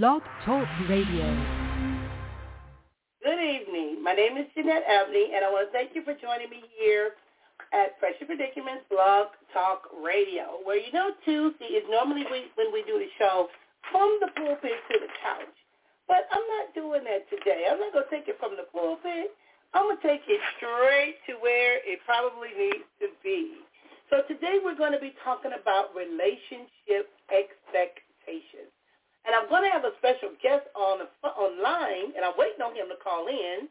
Blog Talk Radio. Good evening. My name is Jeanette Abney, and I want to thank you for joining me here at Precious Predicaments Blog Talk Radio, where you know Tuesday is normally we, when we do the show from the pulpit to the couch. But I'm not doing that today. I'm not going to take it from the pulpit. I'm going to take it straight to where it probably needs to be. So today we're going to be talking about relationship expectations. And I'm going to have a special guest on online, and I'm waiting on him to call in.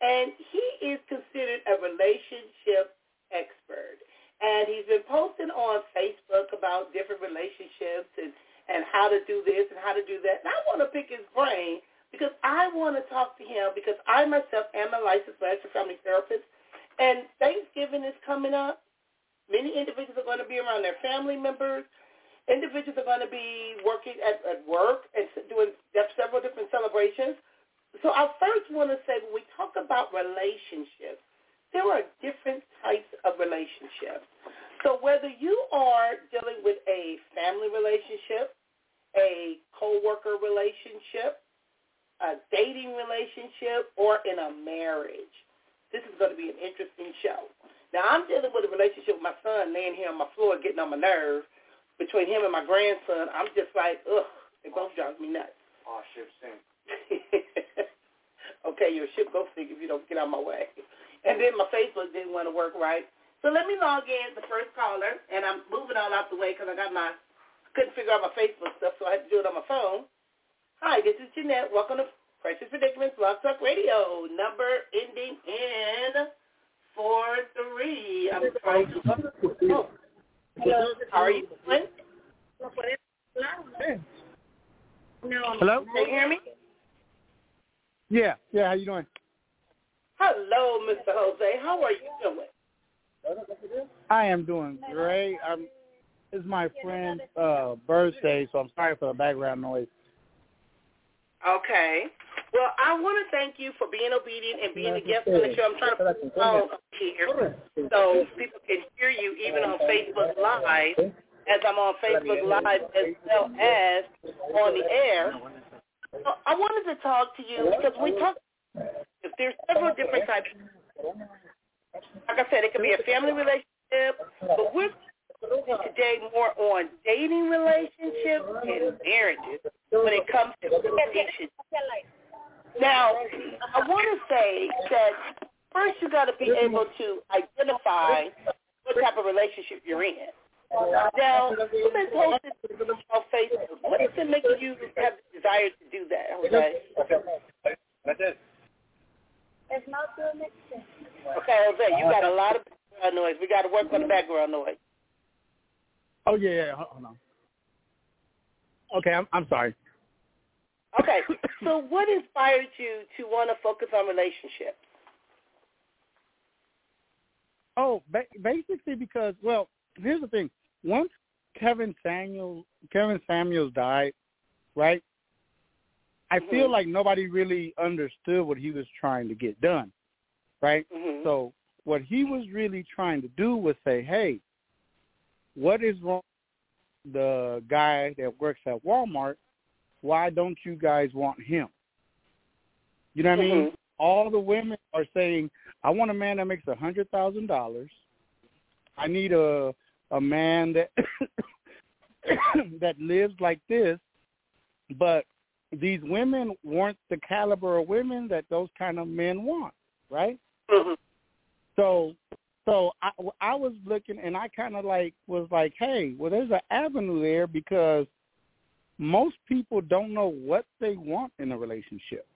And he is considered a relationship expert. And he's been posting on Facebook about different relationships and, and how to do this and how to do that. And I want to pick his brain because I want to talk to him because I myself am a licensed master family therapist. And Thanksgiving is coming up. Many individuals are going to be around their family members individuals are going to be working at, at work and doing several different celebrations. So I first want to say when we talk about relationships, there are different types of relationships. So whether you are dealing with a family relationship, a co-worker relationship, a dating relationship, or in a marriage, this is going to be an interesting show. Now, I'm dealing with a relationship with my son laying here on my floor getting on my nerves between him and my grandson, I'm just like, ugh, they both drive me nuts. Oh, ship sink. okay, your ship go sink if you don't get out of my way. And then my Facebook didn't want to work right. So let me log in the first caller, and I'm moving all out the way because I got my, couldn't figure out my Facebook stuff, so I had to do it on my phone. Hi, this is Jeanette. Welcome to Precious Predicaments Blog Talk Radio, number ending in 4-3. I'm trying to... Oh. Are you doing? Hello? Can you hear me? Yeah. Yeah, how you doing? Hello, Mr. Jose. How are you doing? I am doing great. I'm it's my friend's uh birthday, so I'm sorry for the background noise. Okay. Well, I want to thank you for being obedient and being a guest on the show. I'm trying to put the phone up here so people can hear you even on Facebook Live, as I'm on Facebook Live as well as on the air. So I wanted to talk to you because we talk. There's several different types. Like I said, it could be a family relationship, but we're today more on dating relationships and marriages when it comes to relationships. Now, I want to say that first you got to be able to identify what type of relationship you're in. Now, you've been posting on Facebook. What is it making you have the desire to do that, Jose? That's it. It's not doing it. Okay, Jose, you got a lot of background noise. We got to work on the background noise. Oh yeah, yeah. Hold on. Okay, I'm I'm sorry. Okay, so what inspired you to want to focus on relationships? Oh, ba- basically because well, here's the thing. Once Kevin Samuel Kevin Samuels died, right? I mm-hmm. feel like nobody really understood what he was trying to get done, right? Mm-hmm. So what he was really trying to do was say, hey, what is wrong? The guy that works at Walmart, why don't you guys want him? You know what mm-hmm. I mean? All the women are saying, I want a man that makes a hundred thousand dollars. I need a a man that that lives like this, but these women weren't the caliber of women that those kind of men want, right? Mm-hmm. So, so I, I was looking, and I kind of like was like, hey, well, there's an avenue there because most people don't know what they want in a relationship.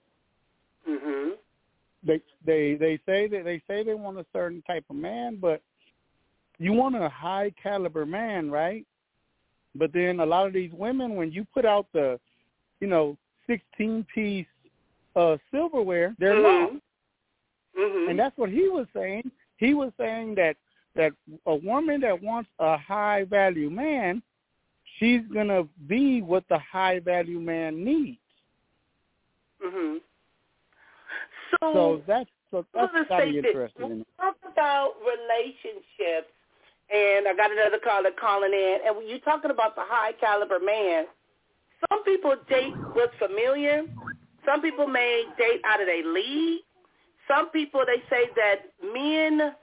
Mhm. They they they say that they say they want a certain type of man, but you want a high caliber man, right? But then a lot of these women, when you put out the, you know, sixteen piece uh silverware, they're Mhm. lost. Mhm. And that's what he was saying. He was saying that that a woman that wants a high value man, she's gonna be what the high value man needs. Mhm. So So, that's so that's got interested in. Talk about relationships, and I got another caller calling in, and when you're talking about the high caliber man, some people date what's familiar. Some people may date out of their league. Some people they say that men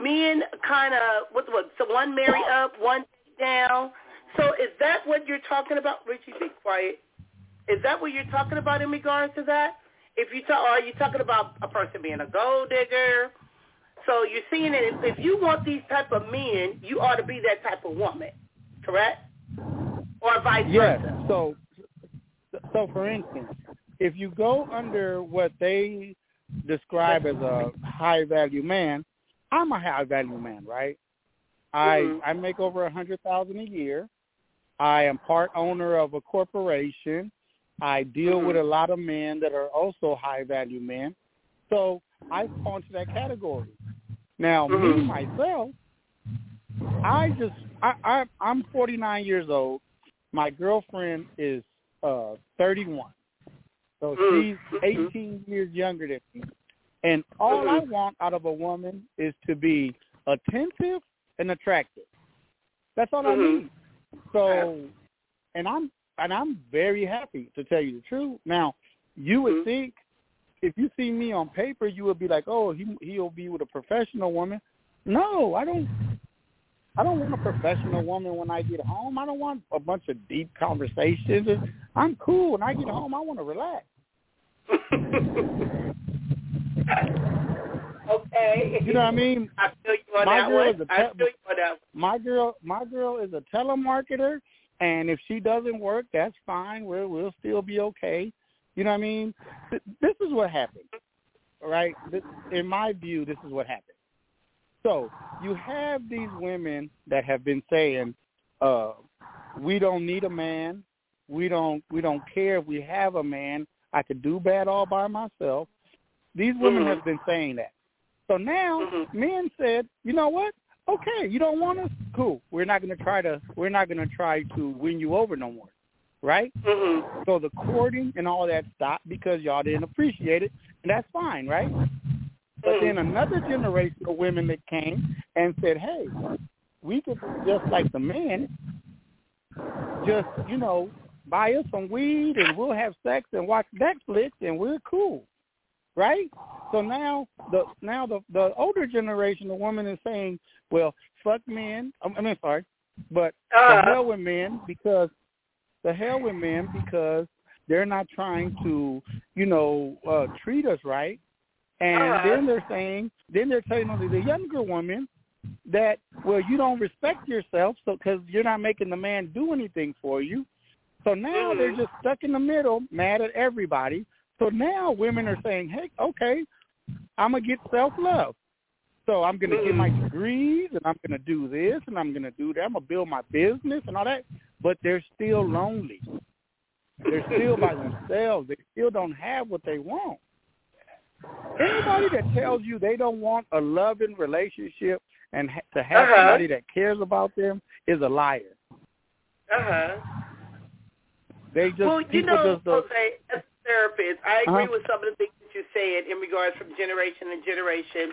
men kind of what what so one marry up, one down. So is that what you're talking about, Richie? Be quiet. Is that what you're talking about in regards to that? If you talk, are you talking about a person being a gold digger? So you're seeing it. If, you want these type of men, you ought to be that type of woman, correct? Or vice yes. versa. So, so for instance, if you go under what they describe as a high value man, I'm a high value man, right? I mm-hmm. I make over a hundred thousand a year. I am part owner of a corporation. I deal Mhm. with a lot of men that are also high value men. So I fall into that category. Now me Mhm. myself, I just I, I I'm 49 years old. My girlfriend is uh 31. So Mm. she's Mhm. 18 years younger than me. And all I Mhm. want out of a woman is to be attentive and attractive. That's all I need. So, and I'm and I'm very happy to tell you the truth. Now, you would Mhm. think if you see me on paper, you would be like, "Oh, he he'll be with a professional woman." No, I don't. I don't want a professional woman when I get home. I don't want a bunch of deep conversations. I'm cool when I get home. I want to relax. okay. You know what I mean? I feel you on My that girl one. is a I te- feel you on that one. My girl, my girl is a telemarketer, and if she doesn't work, that's fine. We'll we'll still be okay. You know what I mean? Th- This is what happened, right? This, in my view, this is what happened. So you have these women that have been saying, uh, "We don't need a man. We don't we don't care if we have a man. I could do bad all by myself." These women Mhm. have been saying that. So now Mhm. men said, "You know what? Okay, you don't want us? Cool. We're not going to try to we're not going to try to win you over no more." Right? Mhm. So the courting and all that stopped because y'all didn't appreciate it, and that's fine, right? But Mhm. then another generation of women that came and said, "Hey, we could just like the men, just you know, buy us some weed and we'll have sex and watch Netflix and we're cool." Right? So now the now the the older generation, the woman is saying, "Well, fuck men." I mean, sorry, but the Uh, hell with men because the hell with men because they're not trying to, you know, uh treat us right. And Uh-huh. then they're saying, then they're telling the, the younger woman that, well, you don't respect yourself, so because you're not making the man do anything for you. So now Mhm. they're just stuck in the middle, mad at everybody. So now women are saying, hey, okay, I'm gonna get self love. So I'm gonna get my Mhm. degrees and I'm gonna do this and I'm gonna do that. I'm gonna build my business and all that. But they're still lonely. They're still by themselves. They still don't have what they want. Anybody that tells you they don't want a loving relationship and ha- to have Uh-huh. somebody that cares about them is a liar. Uh huh. They just well, you people know, just don't- Jose, as a therapist, I agree Uh-huh. with some of the things that you said in regards from generation to generation.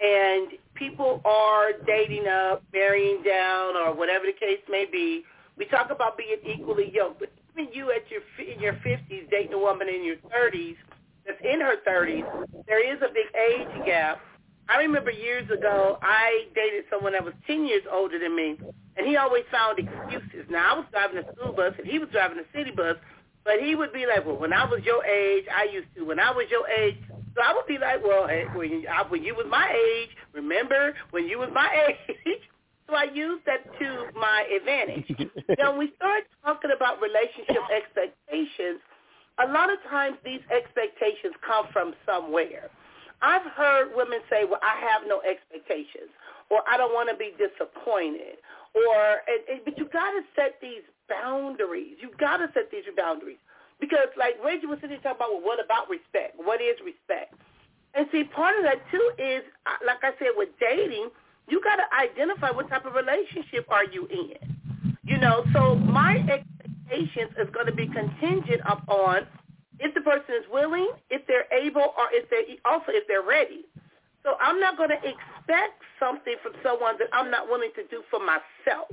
And people are dating up, marrying down, or whatever the case may be. We talk about being equally yoked, but even you at your in your fifties dating a woman in your thirties that's in her thirties, there is a big age gap. I remember years ago, I dated someone that was ten years older than me, and he always found excuses. Now I was driving a school bus, and he was driving a city bus, but he would be like, "Well, when I was your age, I used to. When I was your age." So I would be like, "Well, when you, I, when you was my age, remember when you was my age?" So I used that to my advantage. now, when we start talking about relationship expectations, a lot of times these expectations come from somewhere. I've heard women say, well, I have no expectations, or I don't want to be disappointed, or, and, and, but you got to set these boundaries. You've got to set these boundaries. Because like Reggie was sitting here talking about, well, what about respect? What is respect? And see, part of that too is, like I said, with dating, you got to identify what type of relationship are you in. You know, so my expectations is going to be contingent upon if the person is willing, if they're able, or if they also if they're ready. So I'm not going to expect something from someone that I'm not willing to do for myself.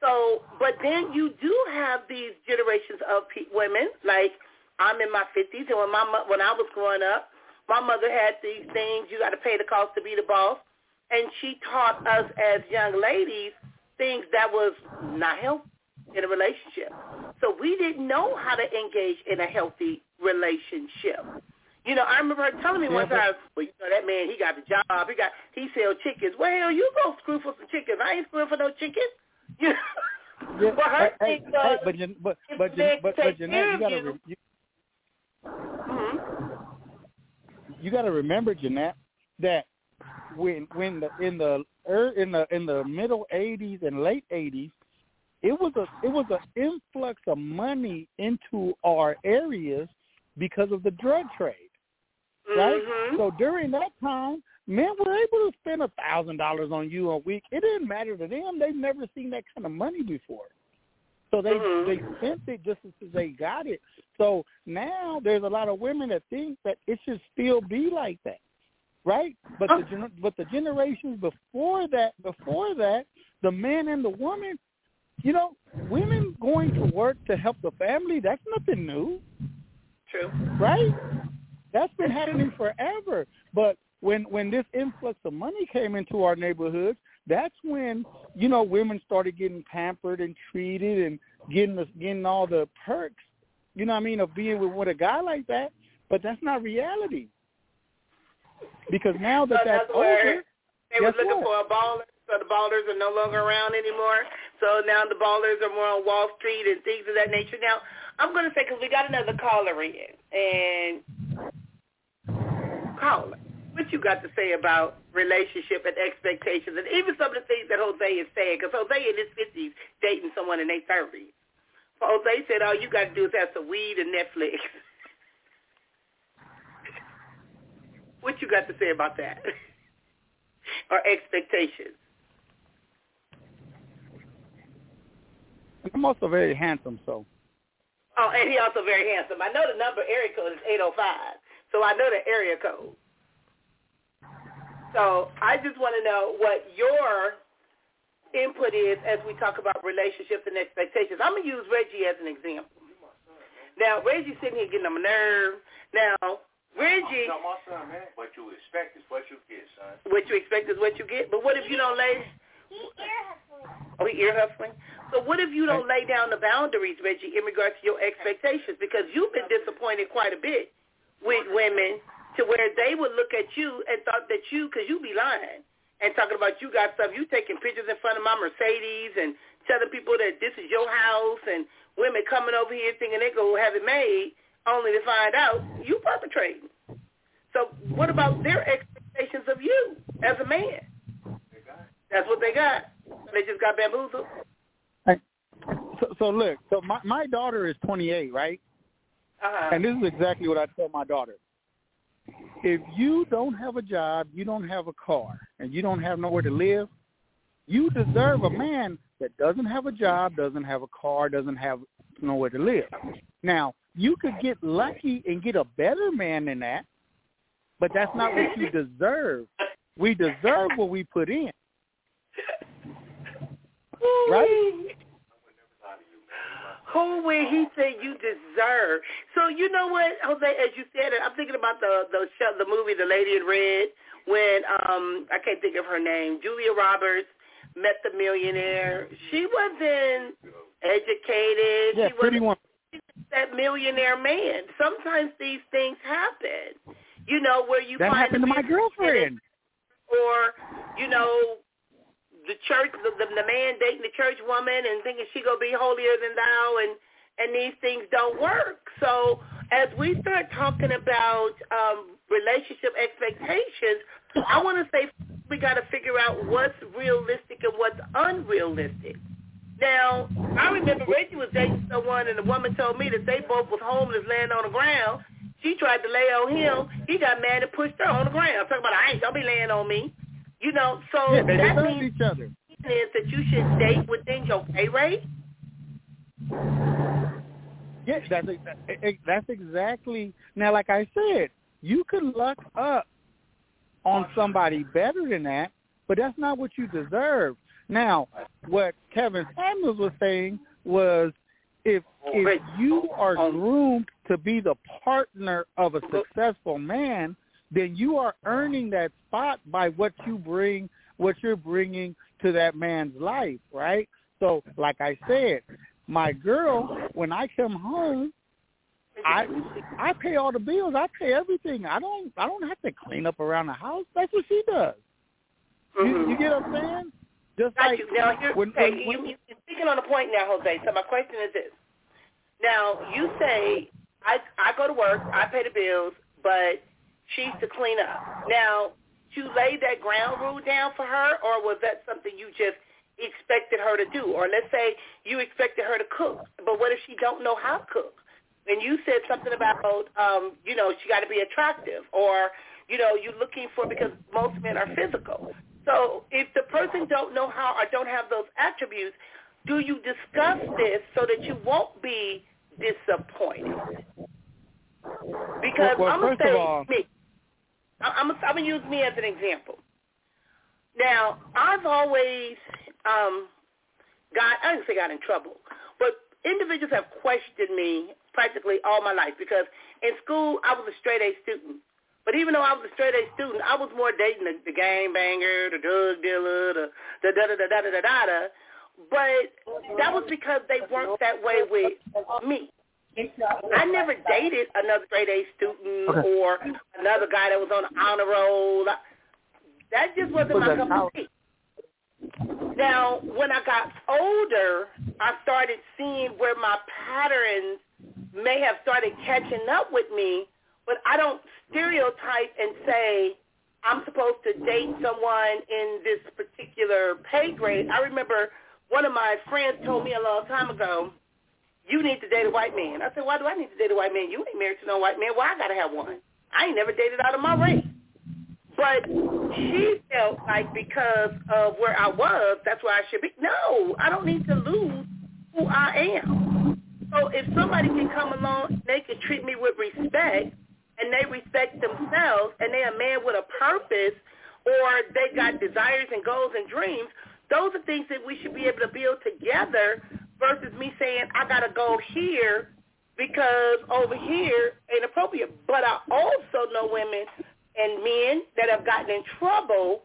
So, but then you do have these generations of pe- women. Like I'm in my 50s, and when my mo- when I was growing up, my mother had these things. You got to pay the cost to be the boss, and she taught us as young ladies things that was not healthy in a relationship. So we didn't know how to engage in a healthy relationship. You know, I remember her telling me one time, well, you know, that man, he got the job. He got, he sell chickens. Well, hell, you go screw for some chickens. I ain't screwing for no chickens. You? Yeah, well, her hey, thing hey, but Jan- but but Jan- but, but Jeanette, you gotta you- re- you, Mhm. you got to remember, Jeanette, that when when the in the er, in the in the middle '80s and late '80s, it was a it was an influx of money into our areas because of the drug trade, right? Mhm. So during that time, men were able to spend a thousand dollars on you a week. It didn't matter to them; they've never seen that kind of money before. So they Mhm. they spent it just as they got it. So now there's a lot of women that think that it should still be like that, right? But the gener- but the generations before that, before that, the man and the woman, you know, women going to work to help the family. That's nothing new, True. right? That's been happening forever. But when when this influx of money came into our neighborhoods, that's when you know women started getting pampered and treated and getting the, getting all the perks. You know what I mean of being with, with a guy like that. But that's not reality. Because now that So that's over, They were looking what? for a baller, so the ballers are no longer around anymore. So now the ballers are more on Wall Street and things of that nature. Now, I'm going to say, because we got another caller in, and caller, what you got to say about relationship and expectations, and even some of the things that Jose is saying, because Jose in his 50s dating someone in their 30s. Jose said all you got to do is have some weed and Netflix. what you got to say about that? or expectations? I'm also very handsome, so Oh, and he also very handsome. I know the number area code is 805, so I know the area code. So I just want to know what your input is as we talk about relationships and expectations. I'm going to use Reggie as an example. Now, Reggie's sitting here getting on my nerve. Now, Reggie, No, my son, man. What you expect is what you get, son. what you expect is what you get. But what if you don't lay? He ear hustling. Oh, he ear hustling. So what if you don't lay down the boundaries, Reggie, in regards to your expectations? Because you've been disappointed quite a bit with women to where they would look at you and thought that you, because you be lying and talking about you got stuff, you taking pictures in front of my Mercedes and telling people that this is your house and women coming over here thinking they go have it made only to find out you perpetrating. So what about their expectations of you as a man? That's what they got. They just got bamboozled. so, so look, so my my daughter is 28, right? Uh-huh. And this is exactly what I tell my daughter. If you don't have a job, you don't have a car, and you don't have nowhere to live, you deserve a man that doesn't have a job, doesn't have a car, doesn't have nowhere to live. Now, you could get lucky and get a better man than that, but that's not what you deserve. We deserve what we put in. Right? Who will he say you deserve? So you know what, Jose? As you said it, I'm thinking about the the show, the movie, The Lady in Red, when um I can't think of her name, Julia Roberts met the millionaire. She wasn't educated. Yeah, she pretty wasn't one. that millionaire man. Sometimes these things happen. You know where you find That find happened to my girlfriend. or you know the church the, the the man dating the church woman and thinking she gonna be holier than thou and and these things don't work so as we start talking about um relationship expectations i want to say we got to figure out what's realistic and what's unrealistic now i remember reggie was dating someone and the woman told me that they both was homeless laying on the ground she tried to lay on him. He got mad and pushed her on the ground. Talking about, I ain't, don't be laying on me. You know, so Yeah, that means each other. is that you should date within your pay rate. Yeah, that's that's exactly. Now, like I said, you could luck up on somebody better than that, but that's not what you deserve. Now, what Kevin Samuels was saying was if if you are um, groomed to be the partner of a successful man, then you are earning that spot by what you bring, what you're bringing to that man's life, right? So, like I said, my girl, when I come home, I I pay all the bills. I pay everything. I don't I don't have to clean up around the house. That's what she does. Mm-hmm. You, you get what I'm saying? Just Got like you. Now, you're, when, okay, when, when, you, you're speaking on a point now, Jose. So my question is this. Now, you say, I, I go to work, I pay the bills, but she's to clean up. Now, you laid that ground rule down for her, or was that something you just expected her to do? Or let's say you expected her to cook, but what if she don't know how to cook? And you said something about, um, you know, she got to be attractive, or, you know, you're looking for, because most men are physical. So if the person don't know how or don't have those attributes, do you discuss this so that you won't be disappointed? Because Well, well, I'm gonna say all- me. I'm I'm gonna use me as an example. Now I've always um, got I didn't say got in trouble, but individuals have questioned me practically all my life because in school I was a straight A student. But even though I was a straight A student, I was more dating the, the gang banger, the drug dealer, the da da da da da da da da. But that was because they weren't that way with me. I never dated another straight A student Okay. or another guy that was on the honor roll. That just wasn't my cup of tea. Now, when I got older, I started seeing where my patterns may have started catching up with me, but I don't stereotype and say I'm supposed to date someone in this particular pay grade. I remember one of my friends told me a long time ago, you need to date a white man. I said, why do I need to date a white man? You ain't married to no white man. Why I got to have one? I ain't never dated out of my race. But she felt like because of where I was, that's where I should be. No, I don't need to lose who I am. So if somebody can come along, they can treat me with respect, and they respect themselves, and they're a man with a purpose, or they got desires and goals and dreams, those are things that we should be able to build together versus me saying, I got to go here because over here ain't appropriate. But I also know women and men that have gotten in trouble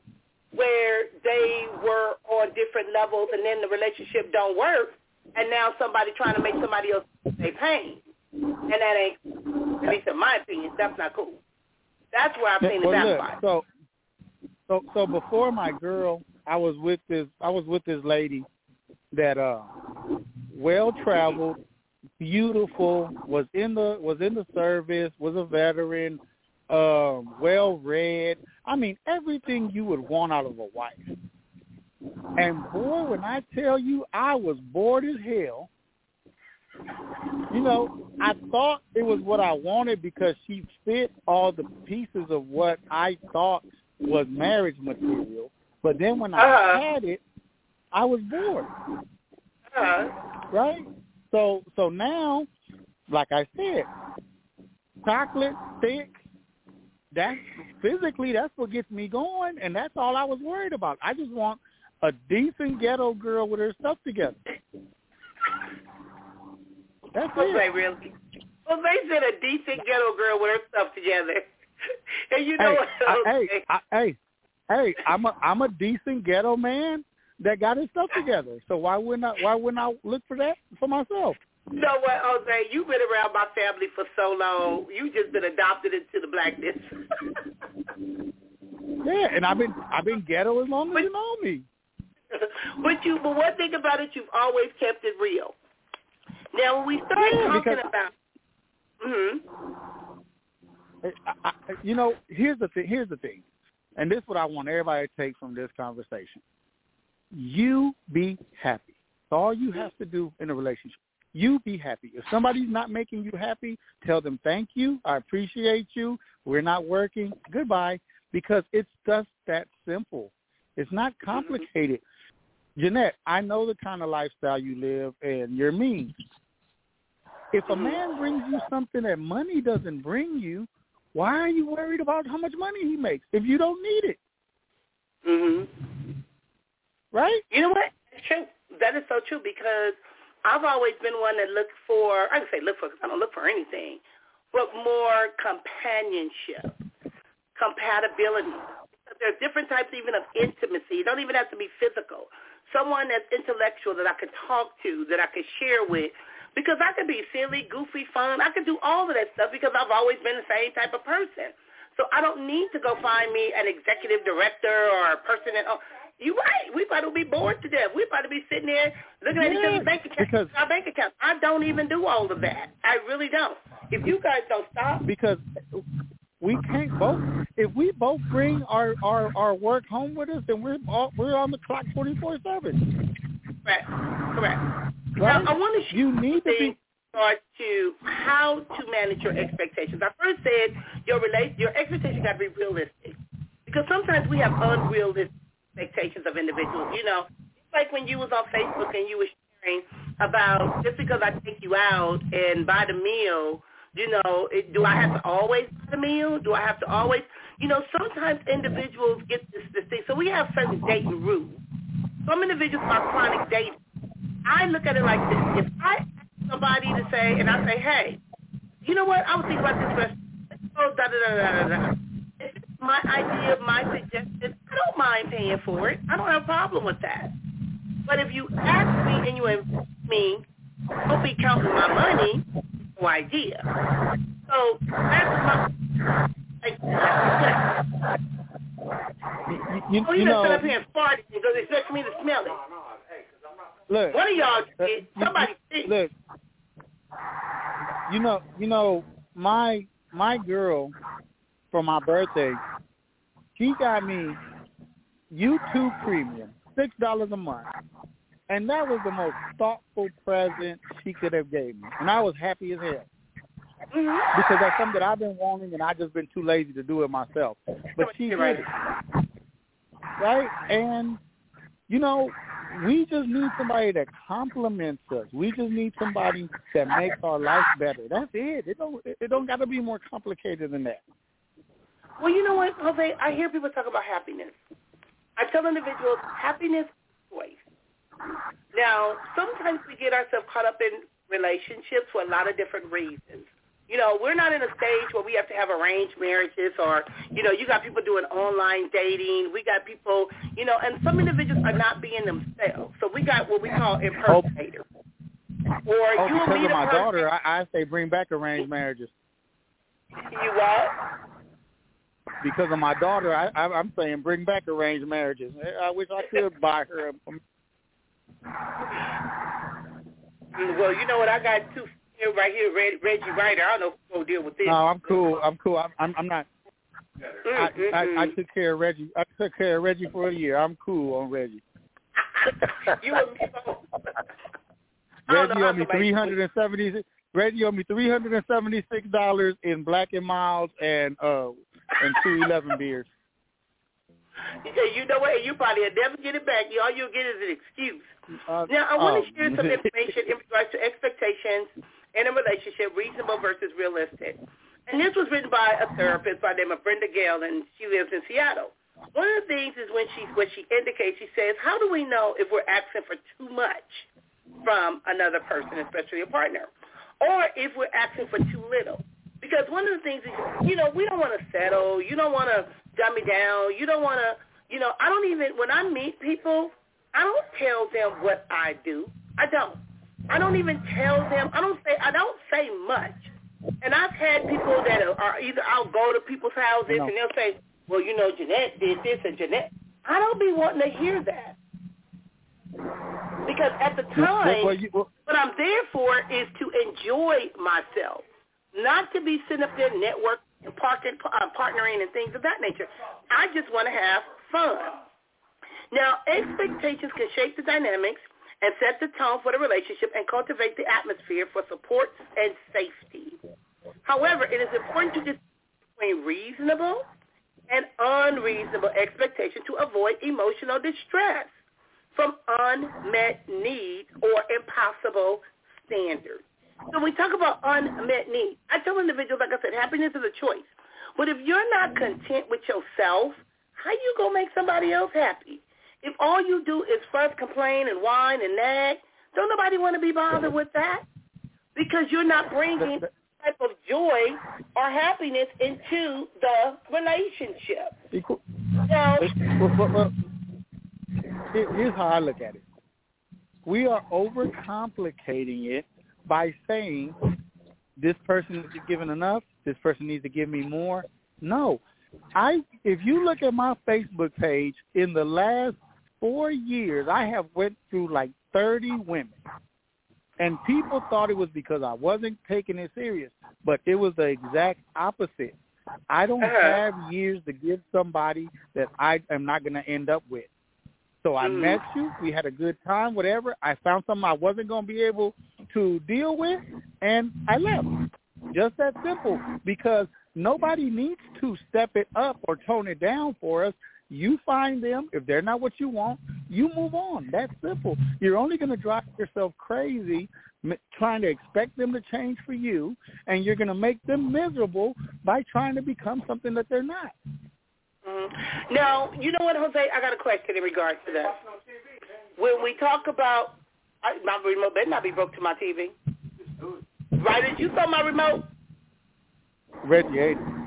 where they were on different levels and then the relationship don't work and now somebody trying to make somebody else pay pain. And that ain't, at least in my opinion, that's not cool. That's where I've seen it well, look, backfire. so so so before my girl, I was with this I was with this lady that uh well traveled, beautiful, was in the was in the service, was a veteran, um, well read. I mean everything you would want out of a wife. And boy, when I tell you I was bored as hell, you know, I thought it was what I wanted because she fit all the pieces of what I thought was marriage material. But then when I Uh-huh. had it, I was bored, Uh, right? So so now, like I said, chocolate thick. That's physically that's what gets me going, and that's all I was worried about. I just want a decent ghetto girl with her stuff together. That's Jose it. really. Well, they said a decent ghetto girl with her stuff together. and you know Hey, what? I, Jose? hey, I, hey, hey! I'm a I'm a decent ghetto man that got his stuff together. So why wouldn't I why wouldn't I look for that for myself? You know what, Jose? You've been around my family for so long. You just been adopted into the blackness. Yeah, and I've been I've been ghetto as long as you know me. but you, but one thing about it, you've always kept it real. Now, when we started Yeah, talking about, hmm I, I, you know, here's the thing. Here's the thing, and this is what I want everybody to take from this conversation. You be happy. That's all you have to do in a relationship. You be happy. If somebody's not making you happy, tell them thank you. I appreciate you. We're not working. Goodbye. Because it's just that simple. It's not complicated. Jeanette, I know the kind of lifestyle you live and your means. If a man brings you something that money doesn't bring you, why are you worried about how much money he makes if you don't need it? hmm right? You know what? It's true. That is so true because I've always been one that looked for, I can say look for, I don't look for anything, but more companionship, compatibility. There are different types even of intimacy. It don't even have to be physical. Someone that's intellectual that I could talk to, that I could share with. Because I could be silly, goofy, fun. I could do all of that stuff because I've always been the same type of person. So I don't need to go find me an executive director or a person that, oh, you're right. We about to be bored to death. We about to be sitting there looking at each other's bank accounts. Our bank account. I don't even do all of that. I really don't. If you guys don't stop, because we can't both. If we both bring our our our work home with us, then we're all, we're on the clock twenty four seven. Correct. Correct. Right? Now I want to You need to be. regard to how to manage your expectations. I first said your relate your expectations got to be realistic because sometimes we have unrealistic expectations of individuals. You know, it's like when you was on Facebook and you were sharing about just because I take you out and buy the meal, you know, it, do I have to always buy the meal? Do I have to always, you know, sometimes individuals get this this thing. So we have certain dating rules. Some individuals are chronic dating. I look at it like this: if I ask somebody to say, and I say, hey, you know what? I was thinking about this restaurant. Oh, da da da da da da. If it's my idea, my suggestion, don't mind paying for it. I don't have a problem with that. But if you ask me and you invite me, don't be counting my money. No idea. So that's my. Like, You, you, oh, you you know, just sit up here and fart because they expect me to smell it. look, One of y'all Uh, did. you- Somebody did. look. You know, you know, my my girl for my birthday, she got me YouTube Premium, six dollars a month, and that was the most thoughtful present she could have gave me, and I was happy as hell Mhm. because that's something that I've been wanting, and I've just been too lazy to do it myself. But she did right. it, right? And you know, we just need somebody that compliments us. We just need somebody that makes our life better. That's it. It don't it don't got to be more complicated than that. Well, you know what, Jose? I hear people talk about happiness. I tell individuals happiness is choice. Now, sometimes we get ourselves caught up in relationships for a lot of different reasons. You know, we're not in a stage where we have to have arranged marriages or, you know, you got people doing online dating. We got people, you know, and some individuals are not being themselves. So we got what we call impersonators. Or Oh, you because of a my person- daughter, I, I say bring back arranged marriages. You what? Because of my daughter, I, I I'm saying bring back arranged marriages. I wish I could buy her. A, Well, you know what? I got two here right here, Reg, Reggie Ryder. I don't know if we're going to deal with this. no, I'm cool. I'm cool. I'm I'm, I'm not. I, Mm, I I mm, took care of Reggie. I took care of Reggie for a year. I'm cool on Reggie. you and me both. I Reggie owed me three hundred and seventy. Reggie owed me three hundred and seventy six dollars in Black and Milds and uh and two eleven beers. You say, you know what? You probably will never get it back. All you'll get is an excuse. Uh, Now, I want to oh. share some information in regards to expectations in a relationship, reasonable versus realistic. And this was written by a therapist by the name of Brenda Gale, and she lives in Seattle. One of the things is when she when she indicates, she says, how do we know if we're asking for too much from another person, especially a partner, or if we're asking for too little? Because one of the things is, you know, we don't want to settle. You don't want to dumb me down. You don't want to, you know, I don't even, when I meet people, I don't tell them what I do. I don't. I don't even tell them. I don't say. I don't say much. And I've had people that are, either I'll go to people's houses No. and they'll say, "Well, you know, Jeanette did this and Jeanette." I don't be wanting to hear that because at the time, Well, you, well, what I'm there for is to enjoy myself, not to be sitting up there network and parking, uh, partnering and things of that nature. I just want to have fun. Now, expectations can shape the dynamics and set the tone for the relationship and cultivate the atmosphere for support and safety. However, it is important to distinguish between reasonable and unreasonable expectation to avoid emotional distress from unmet needs or impossible standards. So we talk about unmet needs, I tell individuals, like I said, happiness is a choice. But if you're not content with yourself, how you going to make somebody else happy? If all you do is fuss, complain, and whine and nag, don't nobody want to be bothered with that because you're not bringing type of joy or happiness into the relationship. Equal. Now, well, well, well, here's how I look at it. We are overcomplicating it by saying this person is given enough, this person needs to give me more. No. I if you look at my Facebook page in the last 4 years, I have went through like 30 women. And people thought it was because I wasn't taking it serious, but it was the exact opposite. I don't have years to give somebody that I am not going to end up with. So I Mm. met you. We had a good time, whatever. I found something I wasn't going to be able to deal with, and I left. Just that simple. Because nobody needs to step it up or tone it down for us. You find them. If they're not what you want, you move on. That's simple. You're only going to drive yourself crazy m- trying to expect them to change for you, and you're going to make them miserable by trying to become something that they're not. Mhm. Now, you know what, Jose? I got a question in regards to that. When we talk about I, my remote, better not be broke to my TV. Right? Did you saw my remote? Reggie ate it.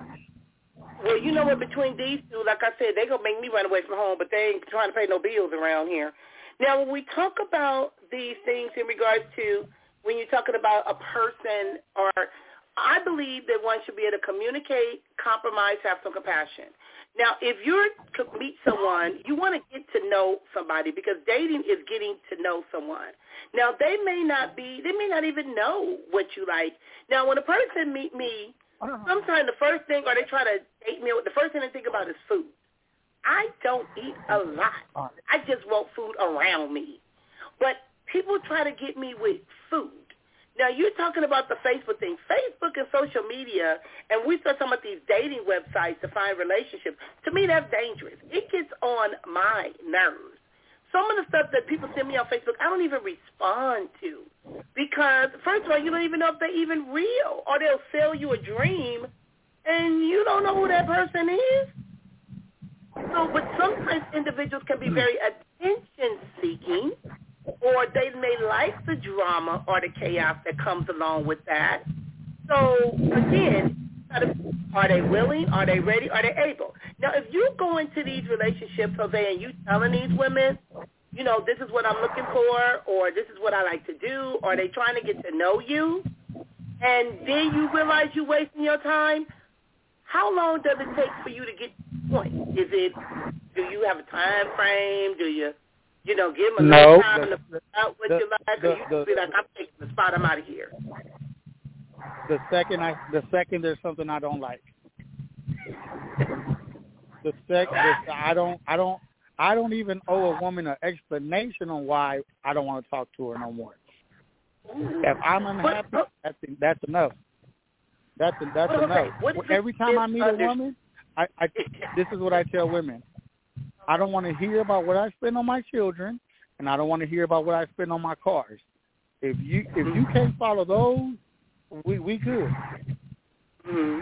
Well, you know what? Between these two, like I said, they gonna make me run away from home, but they ain't trying to pay no bills around here. Now, when we talk about these things in regards to when you're talking about a person, or I believe that one should be able to communicate, compromise, have some compassion. Now, if you're to meet someone, you want to get to know somebody because dating is getting to know someone. Now, they may not be, they may not even know what you like. Now, when a person meet me, sometimes the first thing, or they try to date me, the first thing they think about is food. I don't eat a lot. I just want food around me. But people try to get me with food. Now you're talking about the Facebook thing. Facebook and social media, and we start talking about these dating websites to find relationships. To me, that's dangerous. It gets on my nerves. Some of the stuff that people send me on Facebook, I don't even respond to because first of all, you don't even know if they're even real, or they'll sell you a dream, and you don't know who that person is. So, but sometimes individuals can be hmm. very attention-seeking, or they may like the drama or the chaos that comes along with that. So, again, are they willing? Are they ready? Are they able? Now, if you go into these relationships, Jose, and you telling these women, you know, this is what I'm looking for, or this is what I like to do, or they trying to get to know you, and then you realize you're wasting your time, how long does it take for you to get to the point? Is it, do you have a time frame? Do you, you know, give them a No, little time the- to figure out what the- you like, the- or you the- be like, I'm taking the spot, I'm out of here. The second I, the second there's something I don't like. The sec, the, I don't, I don't, I don't even owe a woman an explanation on why I don't want to talk to her no more. If I'm unhappy, that's that's enough. That's that's enough. Every time I meet a woman, I, I this is what I tell women. I don't want to hear about what I spend on my children, and I don't want to hear about what I spend on my cars. If you if you can't follow those, we we good. hmm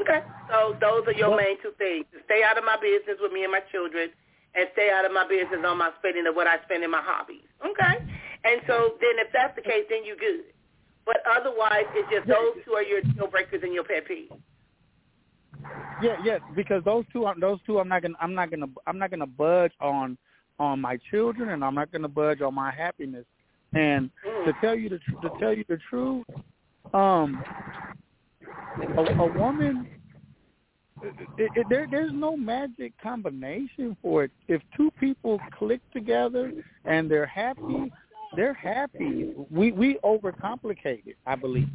Okay, so those are your Well- main two things: stay out of my business with me and my children, and stay out of my business on my spending of what I spend in my hobbies. Okay, and so then if that's the case, then you good. But otherwise, it's just those two are your deal breakers and your pet peeves. Yeah, yeah, because those two, those two, I'm not gonna, I'm not gonna, I'm not gonna budge on, on my children, and I'm not gonna budge on my happiness. And to tell you the, tr- to tell you the truth, um, a, a woman, it, it, there, there's no magic combination for it. If two people click together and they're happy, they're happy. We we overcomplicate it, I believe.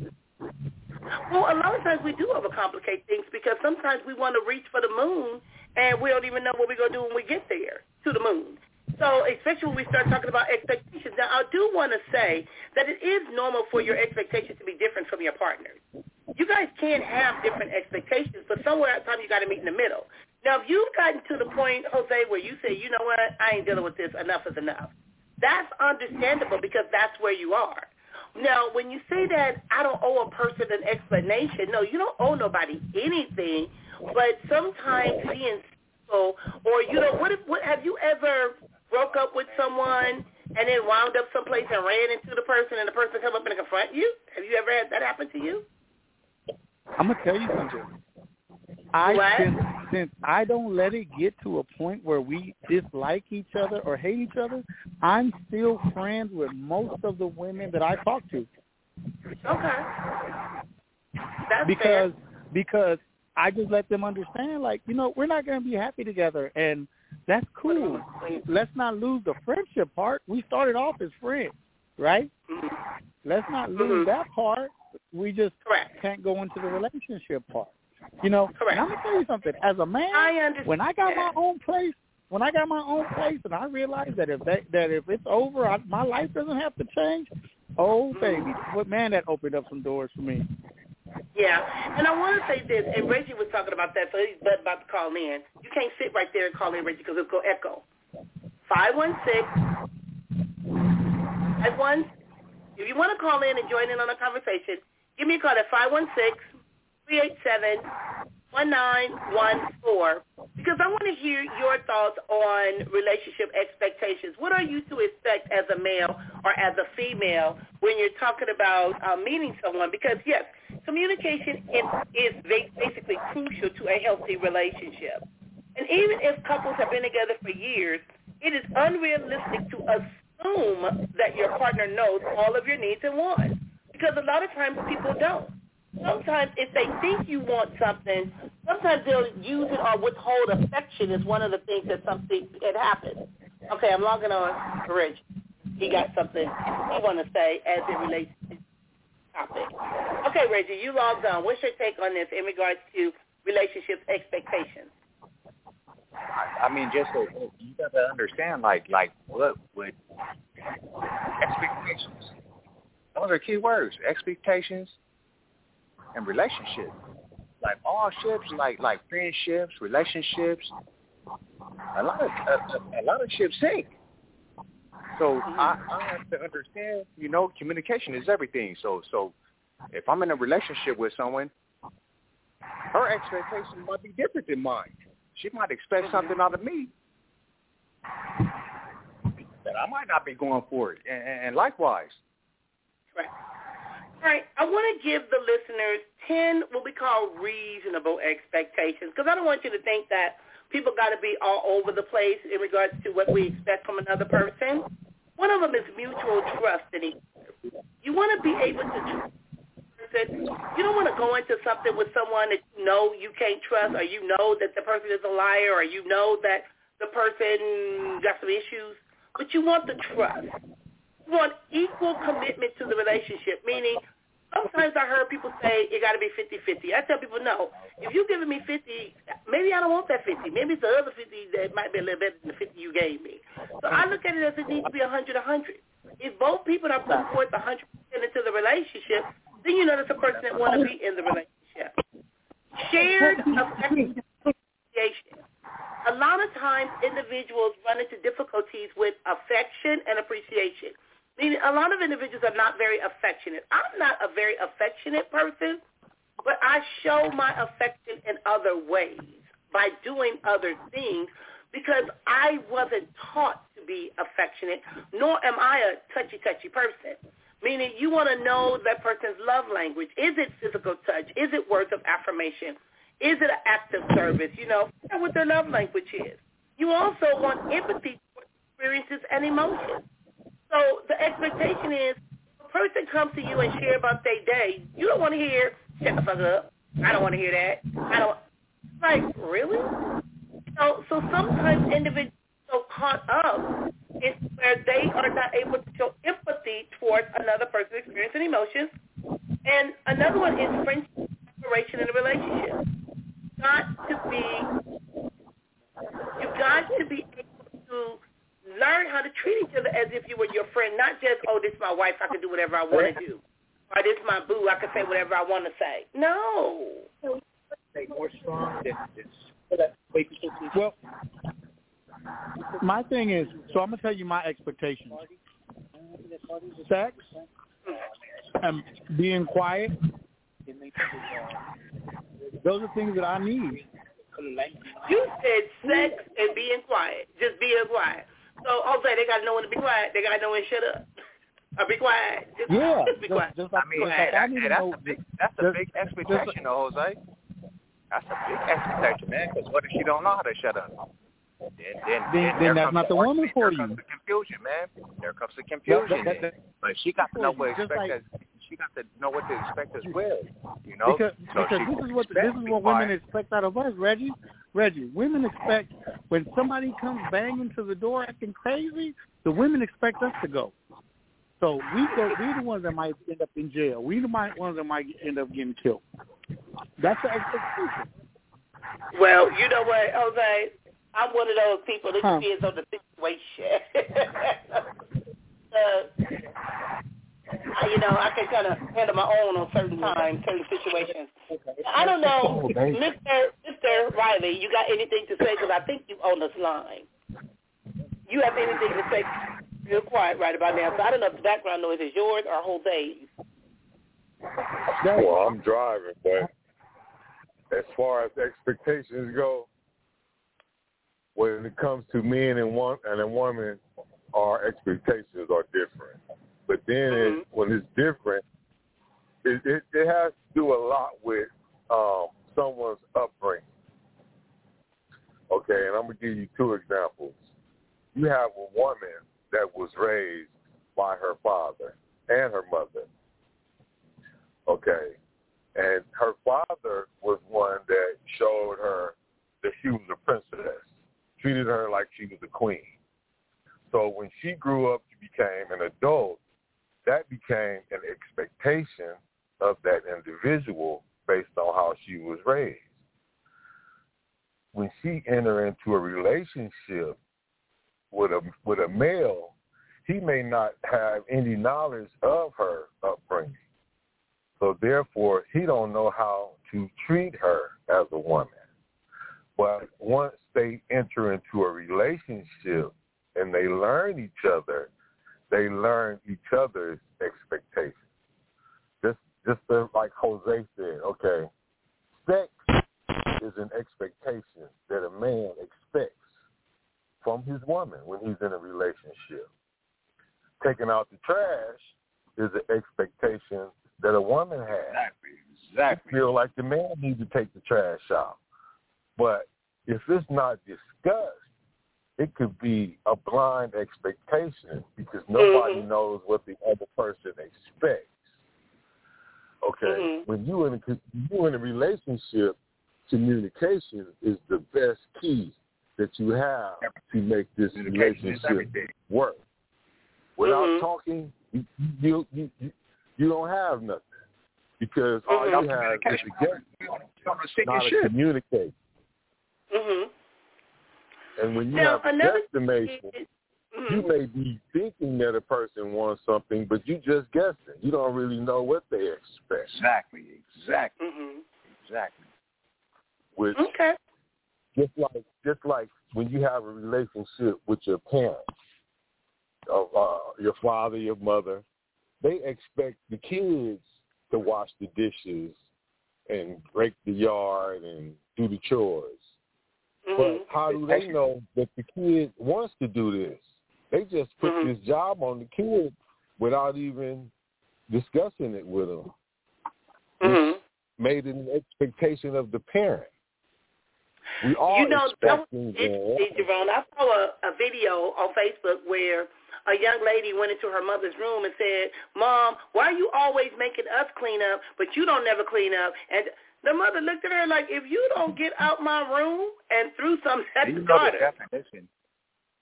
Well, a lot of times we do overcomplicate things because sometimes we want to reach for the moon and we don't even know what we're going to do when we get there to the moon. So especially when we start talking about expectations. Now, I do want to say that it is normal for your expectations to be different from your partners. You guys can have different expectations, but somewhere at time you got to meet in the middle. Now, if you've gotten to the point, Jose, where you say, you know what, I ain't dealing with this, enough is enough, that's understandable because that's where you are. Now, when you say that I don't owe a person an explanation, no, you don't owe nobody anything, but sometimes being people, or you know, what if what have you ever broke up with someone and then wound up someplace and ran into the person and the person come up and confront you? Have you ever had that happen to you? I'm gonna tell you something. I What? since, since I don't let it get to a point where we dislike each other or hate each other, I'm still friends with most of the women that I talk to Okay. That's because fair. because I just let them understand like you know we're not gonna be happy together and that's cool. Let's not lose the friendship part. We started off as friends, right? Mhm. Let's not lose Mhm. that part. We just Correct. can't go into the relationship part. You know, Correct. and I'm gonna tell you something. As a man, I understand. when I got my own place, when I got my own place, and I realized that if that, that if it's over, I, my life doesn't have to change. Oh mm-hmm. baby, what man that opened up some doors for me. Yeah, and I want to say this, and Reggie was talking about that, so he's about to call in. You can't sit right there and call in, Reggie, because it'll go echo. Five one six. Five one. If you want to call in and join in on the conversation, give me a call at five one six three eight seven one nine one four because I want to hear your thoughts on relationship expectations. What are you to expect as a male or as a female when you're talking about uh, meeting someone? Because yes, communication is, is ba- basically crucial to a healthy relationship. And even if couples have been together for years, it is unrealistic to assume that your partner knows all of your needs and wants because a lot of times people don't. Sometimes if they think you want something, sometimes they'll use it or withhold affection is one of the things that something it happens. Okay, I'm logging on Rich. He got something he want to say as it relates to topic. Okay, Reggie, you logged on. What's your take on this in regards to relationship expectations? I, I mean, just so you got to understand, like, like what would expectations? Those are key words: expectations and relationship. Like all ships, like like friendships, relationships. A lot of a, a, lot of ships sink. So mm-hmm. I, I have to understand, you know, communication is everything. So so if I'm in a relationship with someone, her expectations might be different than mine. She might expect mm-hmm. something out of me that I might not be going for it, and, and likewise. Right. Right. I want to give the listeners 10 what we call reasonable expectations because I don't want you to think that people got to be all over the place in regards to what we expect from another person. One of them is mutual trust in each. You want to be able to trust person. You don't want to go into something with someone that you know you can't trust or you know that the person is a liar or you know that the person got some issues, but you want the trust. You want equal commitment to the relationship, meaning sometimes I heard people say it got to be 50-50. I tell people, no, if you're giving me 50, maybe I don't want that 50. Maybe it's the other 50 that might be a little better than the 50 you gave me. So I look at it as it needs to be 100-100. If both people are putting forth 100% into the relationship, then you know that's a person that want to be in the relationship. Shared appreciation. A lot of times individuals run into difficulties with affection and appreciation. Meaning a lot of individuals are not very affectionate. I'm not a very affectionate person, but I show my affection in other ways by doing other things because I wasn't taught to be affectionate, nor am I a touchy-touchy person. Meaning you want to know that person's love language. Is it physical touch? Is it words of affirmation? Is it an act of service? You know, what their love language is. You also want empathy for experiences and emotions. So the expectation is a person comes to you and share about their day, you don't want to hear, shut the fuck up. I don't want to hear that. I don't. Like, really? So, so sometimes individuals are so caught up in where they are not able to show empathy towards another person's experience and emotions. And another one is friendship, separation in a relationship. Got to be, you got to be able to learn how to treat each other as if you were your friend, not just, oh, this is my wife, I can do whatever I want to do. Or this is my boo, I can say whatever I want to say. No. More strong than this. Well, my thing is, so I'm gonna tell you my expectations. Sex and being quiet. Those are things that I need. You said sex and being quiet, just being quiet. So Jose, they got to know when to be quiet. They got to know when to shut up. Or be quiet. Just, Yeah, just be quiet. just, just like, I mean, just hey, like I that, need hey, that's know. a big that's a big expectation, though, Jose. That's a big expectation, man. Because what if she don't know how to shut up? Then, then, Then- there then that's not the woman argument, for there you. Comes the confusion, man. There comes the Yeah, confusion. that- that- but she got to know what Just expect. like- as, she got to know what to expect as well. You know, because so because she this is what expects this is what women quiet. expect out of us, Reggie. Reggie, women expect when somebody comes banging to the door acting crazy, the women expect us to go. So we go. We the ones that might end up in jail. We the might, ones that might end up getting killed. That's the expectation. Well, you know what, Jose? I'm one of those people that Huh. depends on the situation. uh, you know, I can kind of handle my own on certain times, certain situations. I don't know, oh, Mr. Mr. Riley, you got anything to say? Because I think you on this line. You have anything to say? You're quiet right about now. So I don't know if the background noise is yours or Jose's. Well, I'm driving, but as far as expectations go, when it comes to men and one and a woman, our expectations are different. But then Mhm. it, when it's different, it, it it has to do a lot with um, someone's upbringing. Okay, and I'm gonna give you two examples. You have a woman that was raised by her father and her mother. Okay, and her father was one that showed her that she was a princess, treated her like she was a queen. So when she grew up, she became an adult. That became an expectation of that individual based on how she was raised. When she entered into a relationship with a with a male, he may not have any knowledge of her upbringing. So therefore, he don't know how to treat her as a woman. But once they enter into a relationship and they learn each other, they learn each other's expectations. Just, just like Jose said, okay, sex is an expectation that a man expects from his woman when he's in a relationship. Taking out the trash is an expectation that a woman has. Exactly. Exactly. feel like the man needs to take the trash out. But if it's not discussed, it could be a blind expectation because nobody Mhm. knows what the other person expects. Okay, Mhm. when you in a you in a relationship, communication is the best key that you have to make this relationship work. Without Mhm. talking, you you, you you you don't have nothing because all Mhm. you have is to get You on you on a sinking not to communicate. And when you Now, have another guesstimation, Mhm. you may be thinking that a person wants something, but you just guessing. You don't really know what they expect. Exactly. Exactly. Mhm. Exactly. Which Okay. just like just like when you have a relationship with your parents, of uh, your father, your mother, they expect the kids to wash the dishes and break the yard and do the chores. Mhm. But how do they know that the kid wants to do this? They just put Mhm. this job on the kid without even discussing it with them. Mhm. Made an expectation of the parent. We all You know, that was expect things interesting, in Jerome. I saw a, a video on Facebook where a young lady went into her mother's room and said, Mom, why are you always making us clean up, but you don't never clean up? And the mother looked at her like, if you don't get out my room and threw something at You the know the daughter. definition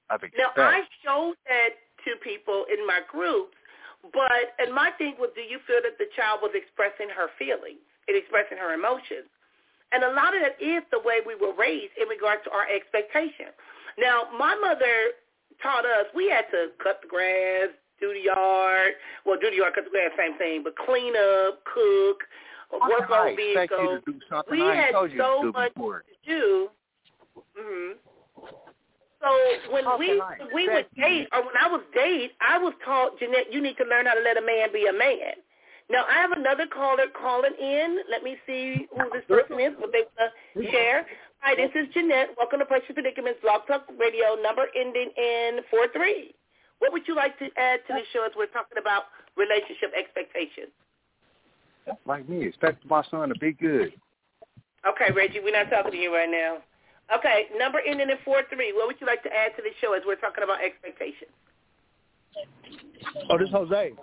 of. Now, I showed that to people in my groups, but, and my thing was, do you feel that the child was expressing her feelings and expressing her emotions? And a lot of that is the way we were raised in regards to our expectations. Now, my mother taught us we had to cut the grass, do the yard. Well, do the yard, cut the grass, same thing. But clean up, cook, work I on expect you to do something We I had told you so to do much before. to do. hmm So when How we can I we would date, or when I was date, I was taught, Jeanette, you need to learn how to let a man be a man. Now I have another caller calling in. Let me see who this person is, what they want to share. Hi, this is Jeanette. Welcome to Precious Predicaments Blog Talk Radio, number ending in four three. What would you like to add to the show as we're talking about relationship expectations? Like me, expect my son to be good. Okay, Reggie, we're not talking to you right now. Okay, number ending in four three. What would you like to add to the show as we're talking about expectations? Oh, this is Jose.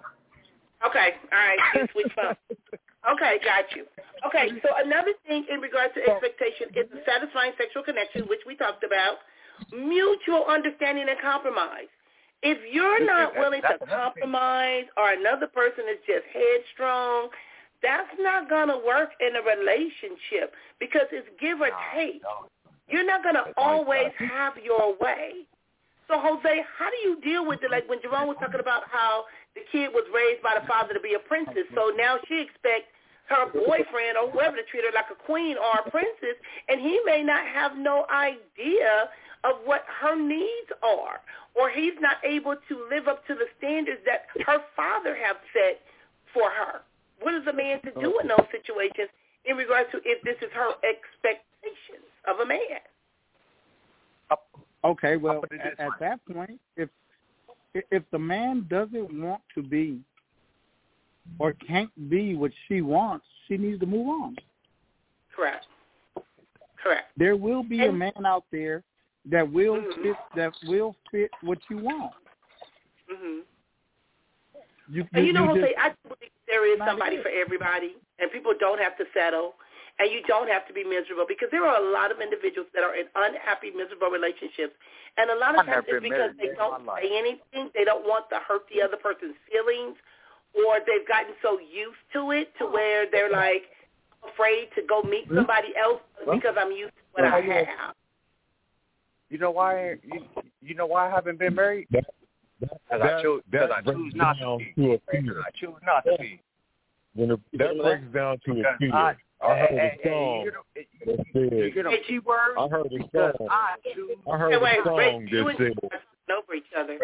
Okay, all right. You switch phones. Okay, got you. Okay, so another thing in regards to expectation is the satisfying sexual connection, which we talked about, mutual understanding and compromise. If you're not willing to compromise or another person is just headstrong, that's not going to work in a relationship because it's give or take. You're not going to always have your way. So, Jose, how do you deal with it? Like when Jerome was talking about how the kid was raised by the father to be a princess, so now she expects her boyfriend or whoever to treat her like a queen or a princess, and he may not have no idea of what her needs are, or he's not able to live up to the standards that her father have set for her. What is a man to do in those situations in regards to if this is her expectations of a man? Okay, well, at, at that point, if if the man doesn't want to be or can't be what she wants, she needs to move on. Correct. Correct. There will be And- a man out there that will Mhm. fit that will fit what you want. hmm You, And you know, just- Jose, I believe there is somebody for everybody, and people don't have to settle, and you don't have to be miserable because there are a lot of individuals that are in unhappy, miserable relationships, and a lot of times it's because they don't say anything, they don't want to hurt the other person's feelings, or they've gotten so used to it to oh. where they're like afraid to go meet hmm? somebody else because I'm used to what I have. You know why? You, you know why I haven't been married? That, Because I choose. that I choose not to down be. to a fear. I choose not to be. When it, that breaks down to a Because fear. I, I eh, heard hey, a eh, eh, hey, hey, song you know, that you said, know, words. I heard a Because song. I choose. I heard Hey, a wait, song Reggie, you that and said, over each other.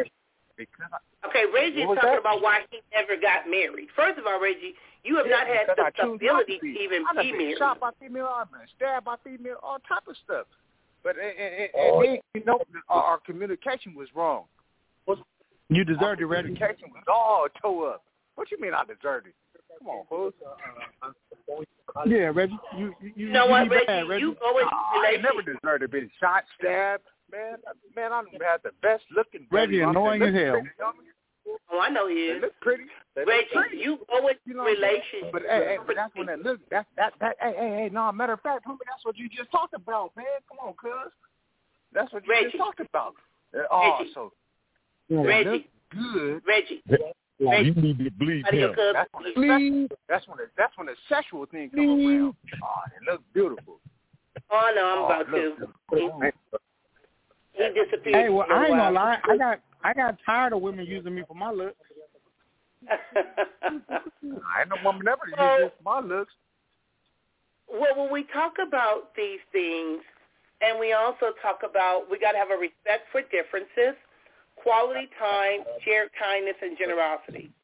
Because Okay, Reggie is talking that? about why he never got married. First of all, Reggie, you have Yeah, not had because the I choose not ability to be. to even I done be married. shot by female, I've been stabbed by female, all type of stuff. But and, and, and, Oh. and then, you know, our, our communication was wrong. You Our deserve it, Reggie. communication was all toe up. What you mean I deserved it? Come on, fool. Yeah, Reggie. You you, you You know what, be Reggie? bad, Reggie. You go into I never deserved to be shot, stabbed. Man, man, I done had the best looking. Reggie, baby annoying as hell. pretty. Oh, I know he They look pretty. They look Reggie, pretty. you go into You know what relationship. But hey, hey, but that's when it look that that that hey hey hey no matter of fact, homie, that's what you just talked about, man. Come on, cuz. That's what you Reggie. just talked about. Uh, Oh, Reggie. so Reggie. look good. Reggie, you need to bleep buddy, your him. cousin. That's when the that's when the, that's when the sexual thing come around. Oh, it looks beautiful. Oh no, I'm Oh, about to. He disappeared. Hey, well, for a I ain't gonna lie. I got I got tired of women using me for my looks. I ain't no woman ever So- use for my looks. Well, when we talk about these things, and we also talk about we got to have a respect for differences, quality time, shared kindness, and generosity.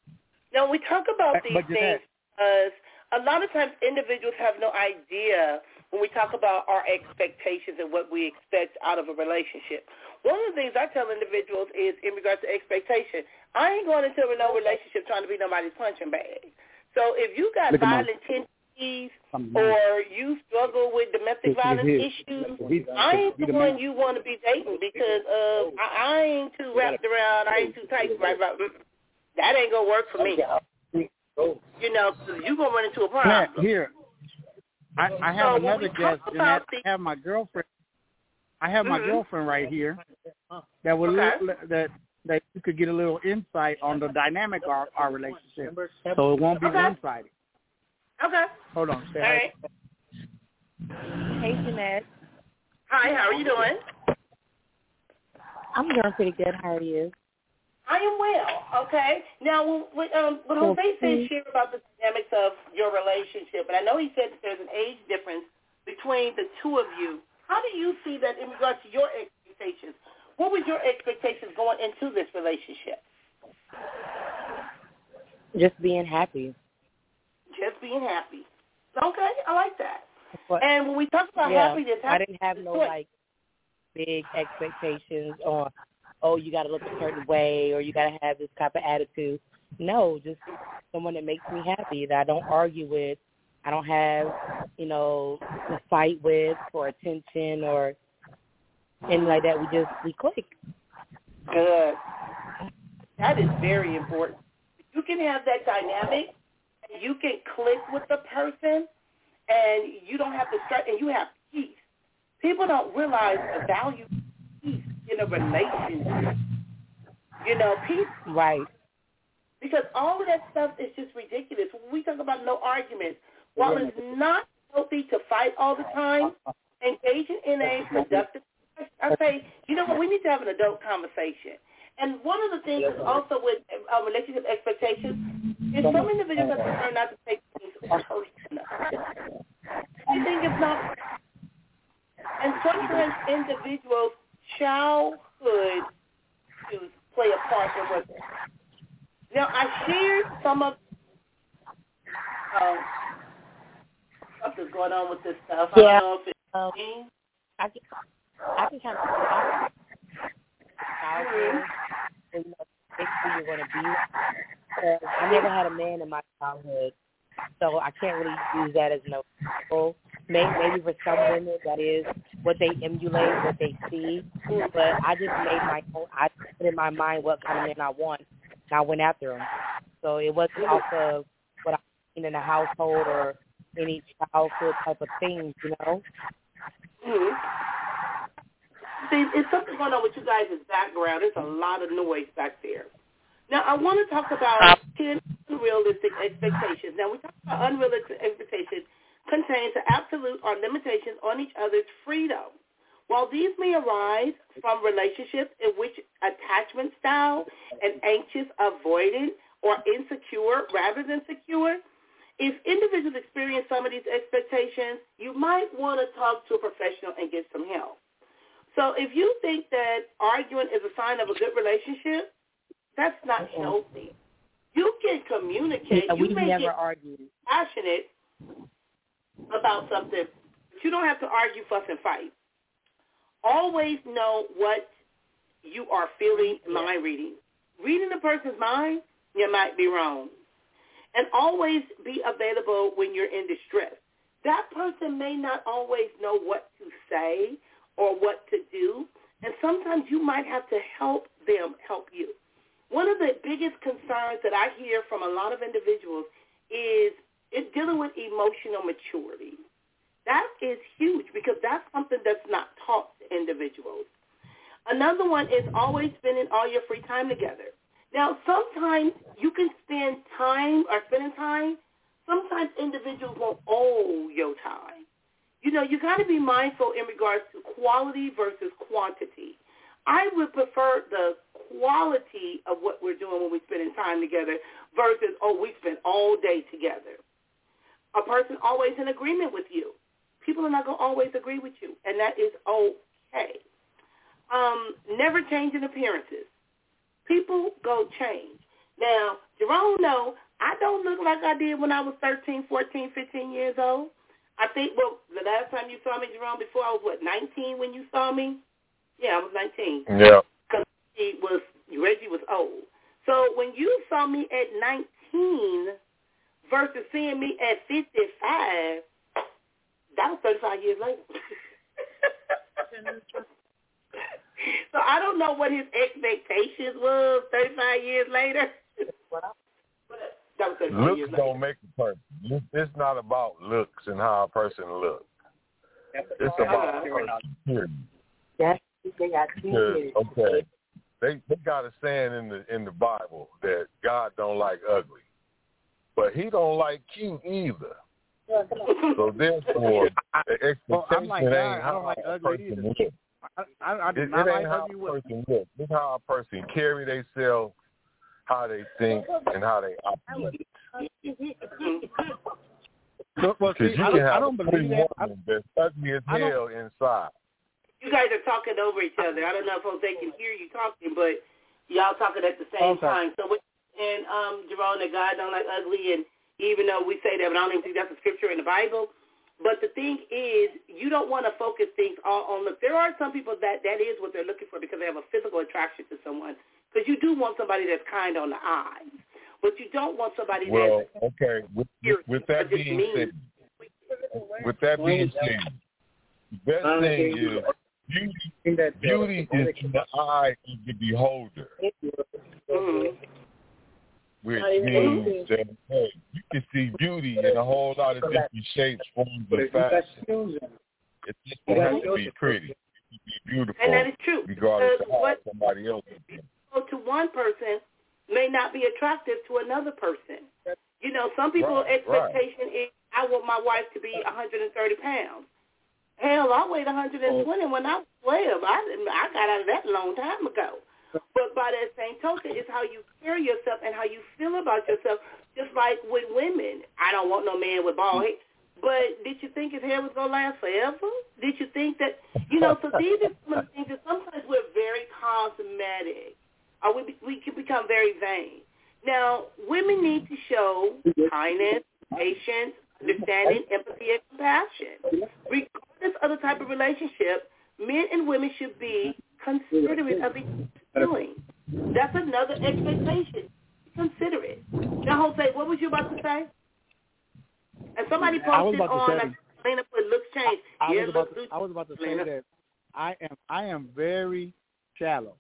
Now, we talk about these but things because a lot of times individuals have no idea when we talk about our expectations and what we expect out of a relationship. One of the things I tell individuals is in regards to expectation, I ain't going into no relationship trying to be nobody's punching bag. So if you got Look violent tendencies or you struggle with domestic violence issues, I ain't the one you want to be dating because uh, I, I ain't too wrapped around. I ain't too tight. Right, right. That ain't gonna work for me. You know, 'cause you gonna run into a problem. here. I, I have So another guest, the- I have my girlfriend. I have my Mhm. girlfriend right here. That would Okay. that that you could get a little insight on the dynamic of our, our relationship, so it won't be Okay. one sided. Okay. Hold on, stay All right. Hey, Jeanette. Hi. How are you doing? I'm doing pretty good. How are you? I am well. Okay. Now, when, when, um, when Jose said share about the dynamics of your relationship, and I know he said that there's an age difference between the two of you. How do you see that in regards to your expectations? What was your expectations going into this relationship? Just being happy. Just being happy. Okay, I like that. and when we talk about yeah, happiness, I didn't have no like big expectations on, oh, you got to look a certain way or you got to have this type of attitude. No, just someone that makes me happy that I don't argue with. I don't have, you know, to fight with for attention or anything like that. We just we click. Good. That is very important. You can have that dynamic. You can click with the person, and you don't have to stress, and you have peace. People don't realize the value of peace in a relationship. You know, peace. Right. Because all of that stuff is just ridiculous. When we talk about no arguments, while it's not healthy to fight all the time, engaging in a productive I say, you know what, we need to have an adult conversation. And one of the things is also with uh, relationship expectations is some individuals have to learn not to take things personal. You think it's not, and sometimes individuals' childhood issues play a part in what. Now I shared some of um, something's going on with this stuff. I Yeah. don't know if it's Um, me. I can, I can kind of childhood and you know, basically you're going to be. Because I never had a man in my childhood, so I can't really use that as an example. Maybe, maybe for some women that is what they emulate, what they see. But I just made my own. I put in my mind what kind of man I want, and I went after them. So it wasn't off of what I seen in the household or any childhood type of things, you know. hmm See, it's something going on with you guys' background. There's a lot of noise back there. Now, I want to talk about uh, 10 unrealistic expectations. Now, we talk about unrealistic expectations contains the absolute or limitations on each other's freedom. While these may arise from relationships in which attachment style and anxious, avoidant, or insecure rather than secure, if individuals experience some of these expectations, you might want to talk to a professional and get some help. So if you think that arguing is a sign of a good relationship, that's not uh-uh. healthy. You can communicate. Yeah, we you may never get argued. passionate about something, but you don't have to argue, fuss, and fight. Always know what you are feeling, mind reading. Reading a person's mind, you might be wrong. And always be available when you're in distress. That person may not always know what to say or what to do, and sometimes you might have to help them help you. One of the biggest concerns that I hear from a lot of individuals is is dealing with emotional maturity. That is huge because that's something that's not taught to individuals. Another one is always spending all your free time together. Now, sometimes you can spend time or spending time. Sometimes individuals won't owe your time. You know, you got to be mindful in regards to quality versus quantity. I would prefer the quality of what we're doing when we're spending time together versus, oh, we spend all day together. A person always in agreement with you. People are not going to always agree with you, and that is okay. Um, never changing appearances. People go change. Now, Jerome, no, I don't look like I did when I was 13, 14, 15 years old. I think, well, the last time you saw me, Jerome, before I was, what, 19 when you saw me? Yeah, I was 19. Yeah. Because he was, Reggie was old. So when you saw me at 19 versus seeing me at 55, that was 35 years later. so I don't know what his expectations was 35 years later. that was 35 Looks years don't make a person. It's not about looks and how a person looks. It's about a person. Period. They got two Because years. okay, they they got a saying in the in the Bible that God don't like ugly, but He don't like cute either. So therefore, the expectation Well, I'm like God, ain't I don't how like a ugly person either. looks. I, I, I It, do it not ain't like how ugly a person looks. It's how a person carry themselves, how they think, and how they operate. So, well, Because see, you can don't, I have don't a believe pretty that. I, that's ugly as I hell inside. You guys are talking over each other. I don't know if Jose can hear you talking, but y'all talking at the same Okay. time. So, what- and um, Jerome, that God don't like ugly, and even though we say that, but I don't even think that's a scripture in the Bible. But the thing is, you don't want to focus things all on. Look, there are some people that that is what they're looking for because they have a physical attraction to someone. Because you do want somebody that's kind on the eyes, but you don't want somebody Well, that's okay. With, with, with that being mean. said, with that being said, the best thing is beauty. Beauty is in the eye of the beholder, Mhm. which means that hey, you can see beauty in a whole lot of different shapes, forms, and fashions. It just don't have to be pretty. It can be beautiful, and that is true. regardless Because of how what somebody else is. so to one person may not be attractive to another person. You know, some people's Right, expectation is I want my wife to be 130 pounds. Hell, I weighed 120 when I was 12. I I got out of that a long time ago. But by that same token, it's how you carry yourself and how you feel about yourself. Just like with women, I don't want no man with bald head. But did you think his hair was gonna last forever? Did you think that you know? So these are some of the things that sometimes we're very cosmetic, or we we can become very vain. Now, women need to show kindness, patience, understanding, empathy, and compassion. Regardless other type of relationship, men and women should be considerate of each other's feelings. That's another expectation. Consider it. Now, Jose, what was you about to say? And somebody I posted on say- like, Lena put looks change. I yeah, was about looks to, I was about to say Lena. that I am I am very shallow.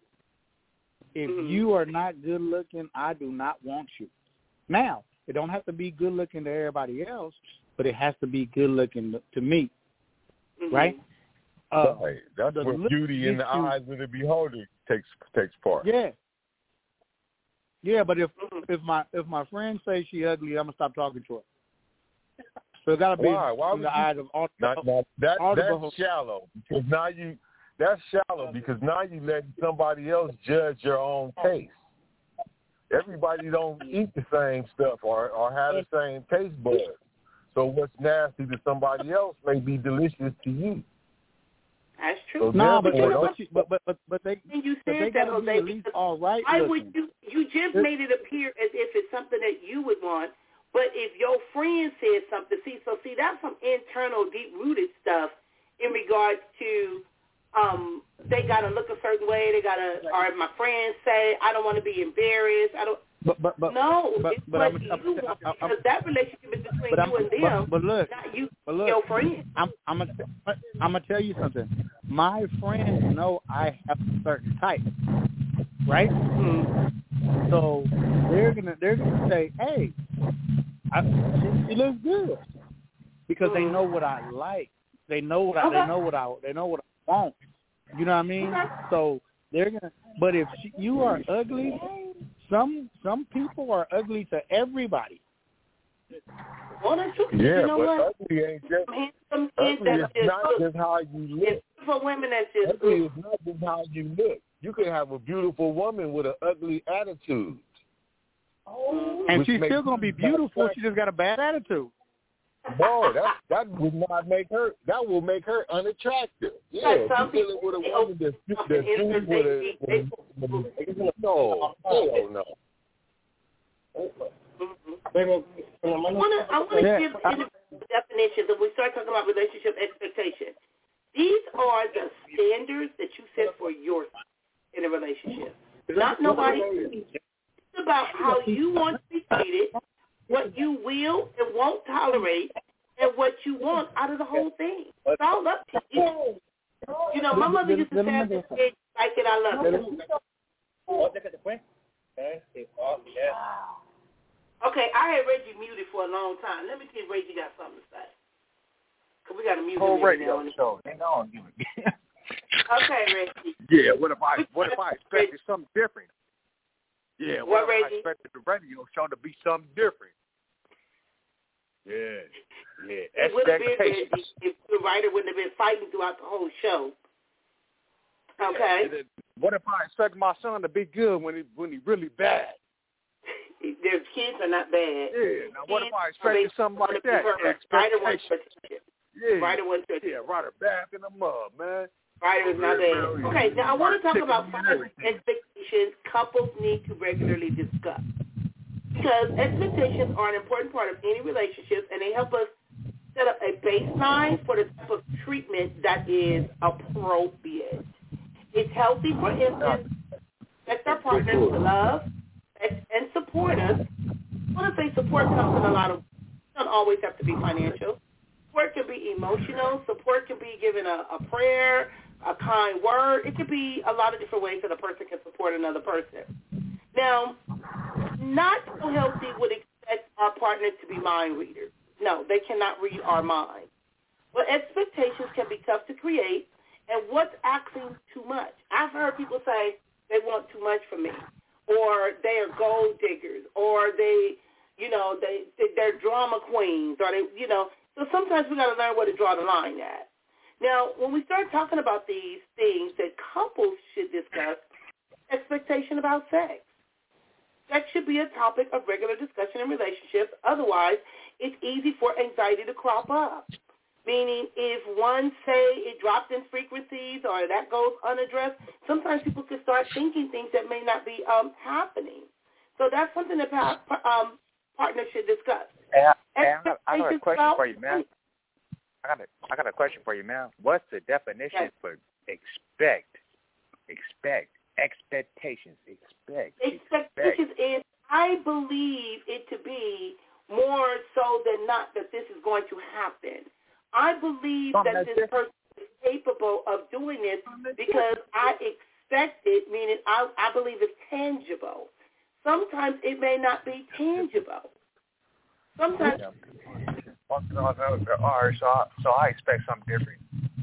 If Mhm. you are not good looking, I do not want you. Now, it don't have to be good looking to everybody else, but it has to be good looking to me, Mhm. right? Uh, Right. That's the where beauty in the gets you- eyes of the beholder takes takes part. Yeah. Yeah, but if Mhm. if my if my friend says she ugly, I'm gonna stop talking to her. So it gotta be Why? Why in the you- eyes of all. Not, not, that all that's behold- shallow because now you that's shallow because now you let somebody else judge your own taste. Everybody don't eat the same stuff or or have the same taste buds. So what's nasty to somebody else may be delicious to you. That's So true. no, but, therefore, you know but, you- but but but but they And you but they said that, gotta be at all right why would you? You just It- made it appear as if it's something that you would want. But if your friend says something, see, so see, that's some internal, deep-rooted stuff in regards to um they gotta look a certain way. They gotta, or my friends say, I don't want to be embarrassed. I don't. But but but no, but- it's but what I'm- you I'm- want I'm- I'm- because that relationship is between but I'm and them, but look, not you, but look, your friend. I'm I'm gonna I'm gonna tell you something. My friends know I have a certain type, right? Mm-hmm. So they're gonna they're gonna say, "Hey, I, she, she looks good," because they know what I like. They know what I they know what I they know what I want. You know what I mean? Okay. So they're gonna. But if she, you are ugly, some some people are ugly to everybody. Well, that's true. Yeah, you know but what? ugly ain't just Some handsome kids ugly is just not look. just how you look. It's for women that's just Ugly look. is not just how you look. You can have a beautiful woman with an ugly attitude. Oh. And Which she's still gonna be beautiful. She just got a bad attitude. No, that that would not make her. That will make her unattractive. Yeah, Like some you with a people- woman that's that's They- dealing with a, they- with a no, hell no. I want to I want to Yeah, give I- individual definitions and we start talking about relationship expectations. These are the standards that you set for yourself in a relationship. Not nobody. It's about how you want to be treated, what you will and won't tolerate, and what you want out of the whole thing. It's all up to you. You know, my mother used to say, "I like it, I love it." Okay, I had Reggie muted for a long time. Let me see if Reggie got something to say. Cause we got to mute him Whole radio and then. show. Hang on, give it. Okay, Reggie. Yeah, what if I what if I expected something different? Yeah, What, what, if I Reggie? expected the radio show to be something different? Yeah, yeah. It would have been Reggie if the writer wouldn't have been fighting throughout the whole show. Okay. Then What if I expect my son to be good when he when he really bad? Their kids are not bad. Yeah. Now what if I expected something like that? Expectations. Yeah. Writer wants to Yeah, right back in the mud, man. Writer is not bad. Okay, now I want to talk about five expectations couples need to regularly discuss. Because expectations are an important part of any relationship, and they help us set up a baseline for the type of treatment that is appropriate. It's healthy, for instance, expect our partners to love and support us. I say support comes in a lot of, it doesn't always have to be financial. Support can be emotional. Support can be given a, a prayer, a kind word. It could be a lot of different ways that a person can support another person. Now, not so healthy would expect our partners to be mind readers. No, they cannot read our mind. But expectations can be tough to create. And what's asking too much? I've heard people say they want too much from me, or they are gold diggers, or they, you know, they they're drama queens, or they, you know. So sometimes we got to learn where to draw the line at. Now, when we start talking about these things that couples should discuss, expectation about sex. Sex should be a topic of regular discussion in relationships. Otherwise, it's easy for anxiety to crop up. Meaning, if one say it dropped in frequencies or that goes unaddressed, sometimes people can start thinking things that may not be um, happening. So that's something that um, partners should discuss. Hey, I, hey, I, got, I got a question for you, man. I got a I got a question for you, man. What's the definition yes. for expect? Expect expectations. Expect. Expectations expect. is I believe it to be more so than not that this is going to happen. I believe that this person is capable of doing this because I expect it, meaning I, I believe it's tangible. Sometimes it may not be tangible. Sometimes. All right, so I, so I expect something different.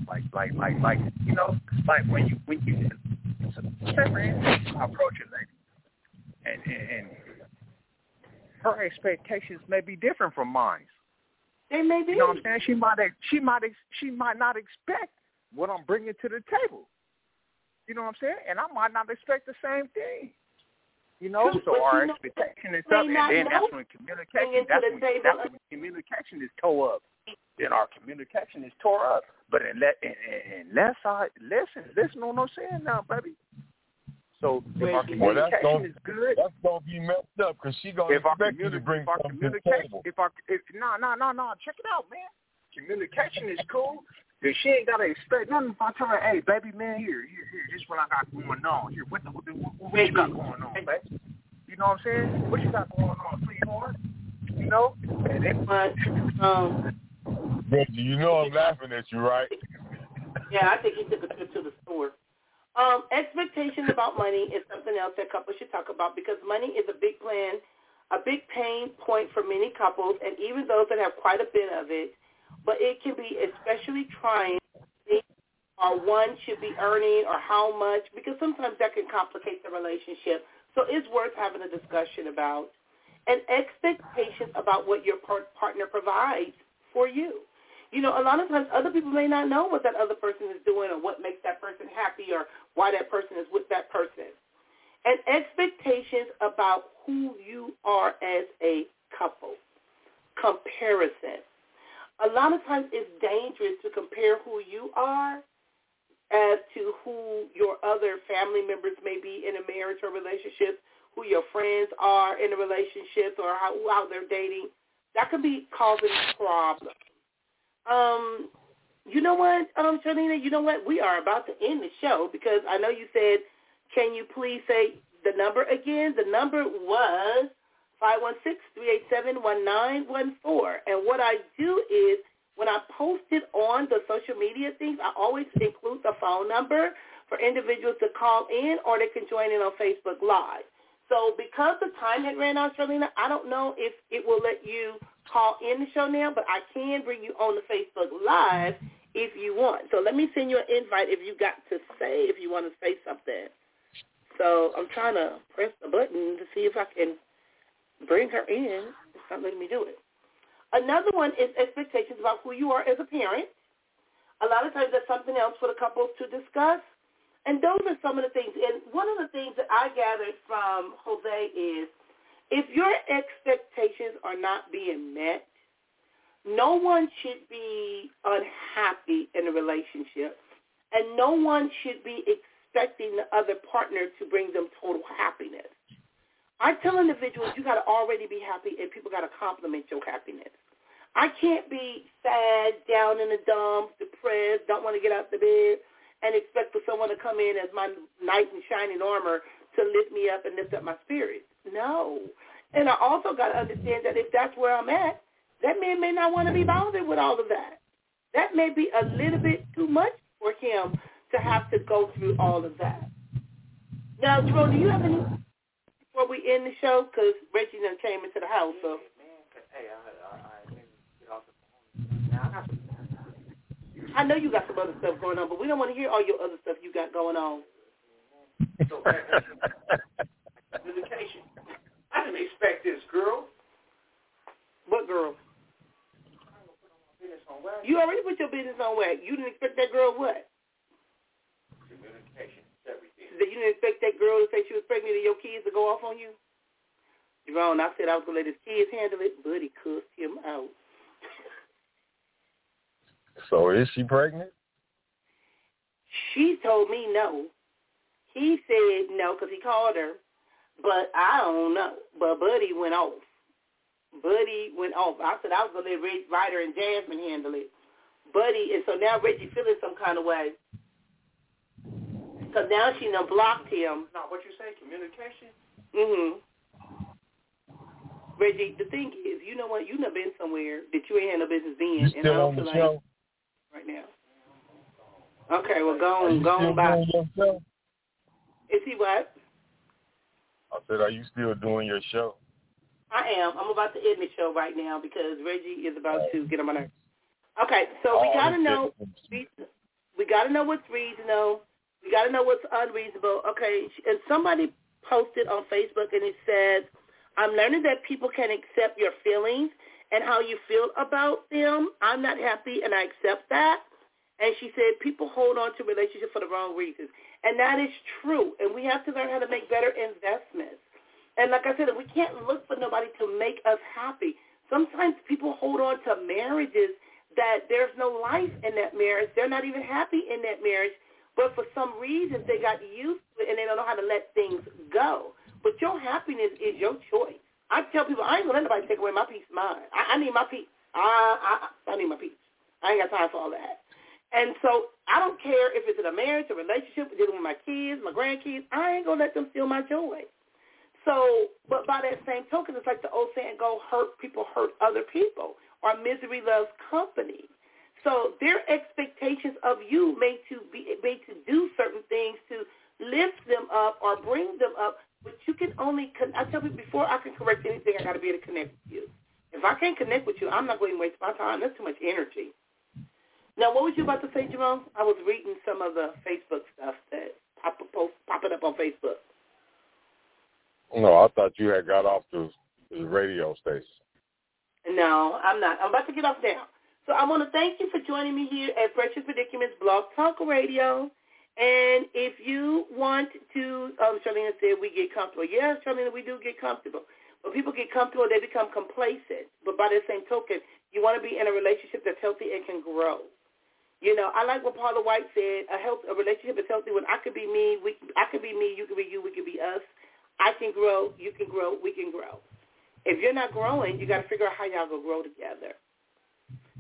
Like like like like you know like when you when you say for instance approach a lady and, and and her expectations may be different from mine. They may be. You know what I'm saying? She might she might she might not expect what I'm bringing to the table. You know what I'm saying? And I might not expect the same thing. You know, so but our you know, expectation is up, and then that's when communication into that's the when, table. that's when communication is tore up. Then our communication is tore up. But unless, unless I listen, listen on what I'm saying now, baby. So if our communication gonna, is good, that's gonna be messed up because she gonna if our, expect you to bring if our something to the communication, table. if our if, no no no no, check it out, man. Communication is cool. Then she ain't gotta expect nothing. If I tell her, hey, baby, man, here, here, here, this is what I got going on. Here, what the what, the, what, what you got going on, baby? You know what I'm saying? What you got going on, sweetheart? You know? And it, But, um, Reggie, you know I'm laughing at you, right? yeah, I think he took a trip to the store. Um, expectations about money is something else that couples should talk about because money is a big plan, a big pain point for many couples, and even those that have quite a bit of it. But it can be especially trying or one should be earning or how much because sometimes that can complicate the relationship. So it's worth having a discussion about. And expectations about what your par- partner provides for you. You know, a lot of times other people may not know what that other person is doing or what makes that person happy or why that person is with that person. And expectations about who you are as a couple. Comparison. A lot of times it's dangerous to compare who you are as to who your other family members may be in a marriage or relationship, who your friends are in a relationship or how, how they're dating. That could be causing problems. Um, you know what, um, Shalina, you know what? We are about to end the show because I know you said, can you please say the number again? The number was 516-387-1914. And what I do is when I post it on the social media things, I always include the phone number for individuals to call in or they can join in on Facebook Live. So because the time had ran out, Charlena, I don't know if it will let you call in the show now, but I can bring you on the Facebook Live if you want. So let me send you an invite if you got to say, if you want to say something. So I'm trying to press the button to see if I can bring her in. It's not letting me do it. Another one is expectations about who you are as a parent. A lot of times that's something else for the couples to discuss. And those are some of the things. And one of the things that I gathered from Jose is if your expectations are not being met, no one should be unhappy in a relationship. And no one should be expecting the other partner to bring them total happiness. I tell individuals you got to already be happy and people got to compliment your happiness. I can't be sad, down in the dumps, depressed, don't want to get out the bed, and expect for someone to come in as my knight in shining armor to lift me up and lift up my spirit. No. And I also got to understand that if that's where I'm at, that man may not want to be bothered with all of that. That may be a little bit too much for him to have to go through all of that. Now, Jerome, do you have any before we end the show? Because Reggie done came into the house, so. Hey, I, I, I get off the phone. Now, I got some I know you got some other stuff going on, but we don't want to hear all your other stuff you got going on. So, communication. I didn't expect this, girl. What girl? You already put your business on wax. You didn't expect that girl what? Communication everything. That you didn't expect that girl to say she was pregnant and your kids to go off on you? Jerome, I said I was going to let his kids handle it, but he cussed him out. So is she pregnant? She told me no. He said no because he called her, but I don't know. But Buddy went off. Buddy went off. I said I was going to let Red Ryder and Jasmine handle it. Buddy, and so now Reggie feeling some kind of way. Because now she done blocked him. No, what you say? Communication? hmm Reggie, the thing is, you know what? You done been somewhere that you ain't had no business being. You and I still don't on the feel show? right now. Okay, well, go Are on, go on by. doing your show? Is he what? I said, are you still doing your show? I am. I'm about to end the show right now because Reggie is about to get on my nerves. Okay, so we Oh, gotta know. We, we gotta know what's reasonable. We gotta know what's unreasonable. Okay, and somebody posted on Facebook and it says, "I'm learning that people can accept your feelings and how you feel about them. I'm not happy, and I accept that." And she said, "People hold on to relationships for the wrong reasons," and that is true. And we have to learn how to make better investments. And like I said, we can't look for nobody to make us happy. Sometimes people hold on to marriages that there's no life in that marriage. They're not even happy in that marriage. But for some reason, they got used to it and they don't know how to let things go. But your happiness is your choice. I tell people, I ain't going to let nobody take away my peace of mind. I, I need my peace. I, I, I need my peace. I ain't got time for all that. And so I don't care if it's in a marriage, a relationship, dealing with my kids, my grandkids. I ain't to let them steal my joy. So, but by that same token, it's like the old saying, go hurt people, hurt other people, or misery loves company. So their expectations of you may to be may to do certain things to lift them up or bring them up, but you can only. Con- I tell people before I can correct anything, I got to be able to connect with you. If I can't connect with you, I'm not going to waste my time. That's too much energy. What was you about to say, Jerome? I was reading some of the Facebook stuff that pop post popping up on Facebook. No, I thought you had got off the, the radio station. No, I'm not. I'm about to get off now. So I want to thank you for joining me here at Precious Predicaments Blog Talk Radio. And if you want to, um, Charlene said we get comfortable. Yes, Charlene, we do get comfortable. But people get comfortable, they become complacent. But by the same token, you want to be in a relationship that's healthy and can grow. You know, I like what Paula White said. A health, a relationship is healthy when I could be me, we, I could be me, you could be you, we could be us. I can grow, you can grow, we can grow. If you're not growing, you got to figure out how y'all gonna grow together.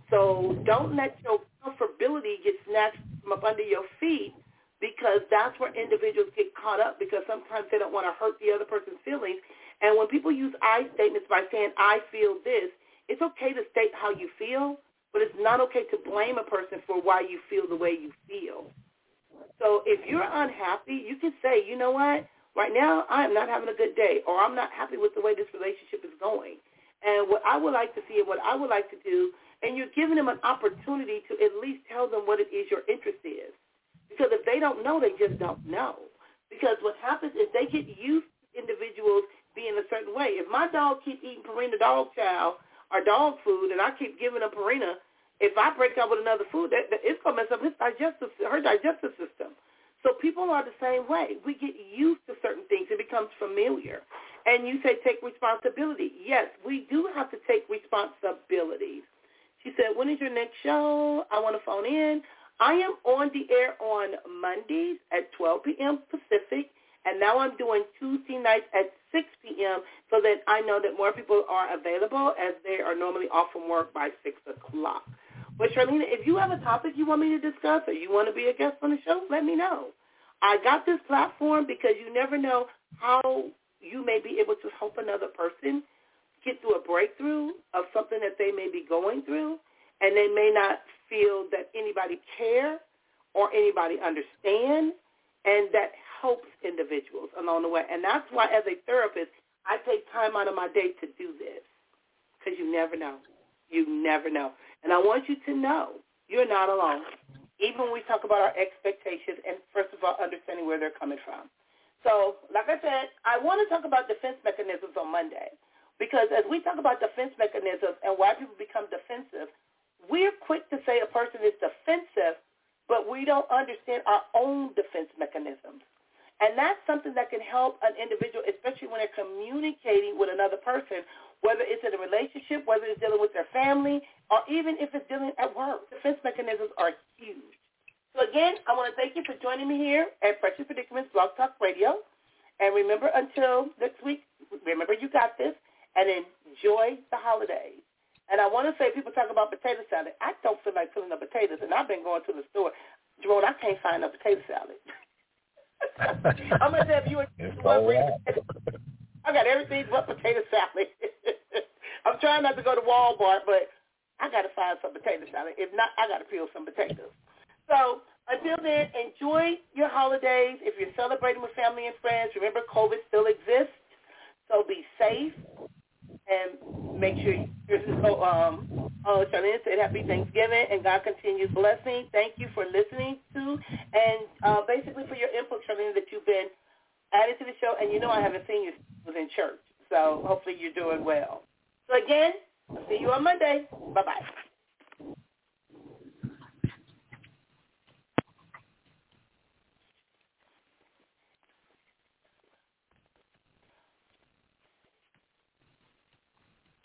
So don't let your comfortability get snatched from up under your feet because that's where individuals get caught up because sometimes they don't want to hurt the other person's feelings. And when people use I statements by saying, I feel this, it's okay to state how you feel, but it's not okay to blame a person for why you feel the way you feel. So if you're unhappy, you can say, you know what? Right now, I am not having a good day, or I'm not happy with the way this relationship is going. And what I would like to see and what I would like to do, and you're giving them an opportunity to at least tell them what it is your interest is. Because if they don't know, they just don't know. Because what happens is they get used to individuals being a certain way. If my dog keeps eating Purina dog chow or dog food, and I keep giving him Purina, if I break out with another food, that, that it's gonna mess up his digestive, her digestive system. So people are the same way. We get used to certain things. It becomes familiar. And you say take responsibility. Yes, we do have to take responsibilities. She said, when is your next show? I want to phone in. I am on the air on Mondays at 12 p.m. Pacific And now I'm doing Tuesday nights at 6 p.m. so that I know that more people are available as they are normally off from work by 6 o'clock. But Charlene, if you have a topic you want me to discuss or you want to be a guest on the show, let me know. I got this platform because you never know how you may be able to help another person get through a breakthrough of something that they may be going through, and they may not feel that anybody care or anybody understand, and that helps individuals along the way. And that's why, as a therapist, I take time out of my day to do this because you never know. You never know. And I want you to know you're not alone. Even when we talk about our expectations and, first of all, understanding where they're coming from. So, like I said, I want to talk about defense mechanisms on Monday because as we talk about defense mechanisms and why people become defensive, we're quick to say a person is defensive, but we don't understand our own defense mechanisms. And that's something that can help an individual, especially when they're communicating with another person, whether it's in a relationship, whether it's dealing with their family, or even if it's dealing at work. Defense mechanisms are huge. So again, I want to thank you for joining me here at Precious Predicaments Blog Talk Radio. And remember, until next week, remember you got this, and enjoy the holidays. And I want to say, people talk about potato salad. I don't feel like filling the potatoes, and I've been going to the store. Jerome, I can't find a potato salad. I'm gonna if you I got everything but potato salad. I'm trying not to go to Walmart, but I got to find some potato salad. If not, I got to peel some potatoes. So until then, enjoy your holidays. If you're celebrating with family and friends, remember COVID still exists. So be safe and make sure you um oh Charlene said happy Thanksgiving and God continues blessing. Thank you for listening to and uh, basically for your input, Charlene, that you've been added to the show and you know I haven't seen you was church. So hopefully you're doing well. So again, I'll see you on Monday. Bye bye.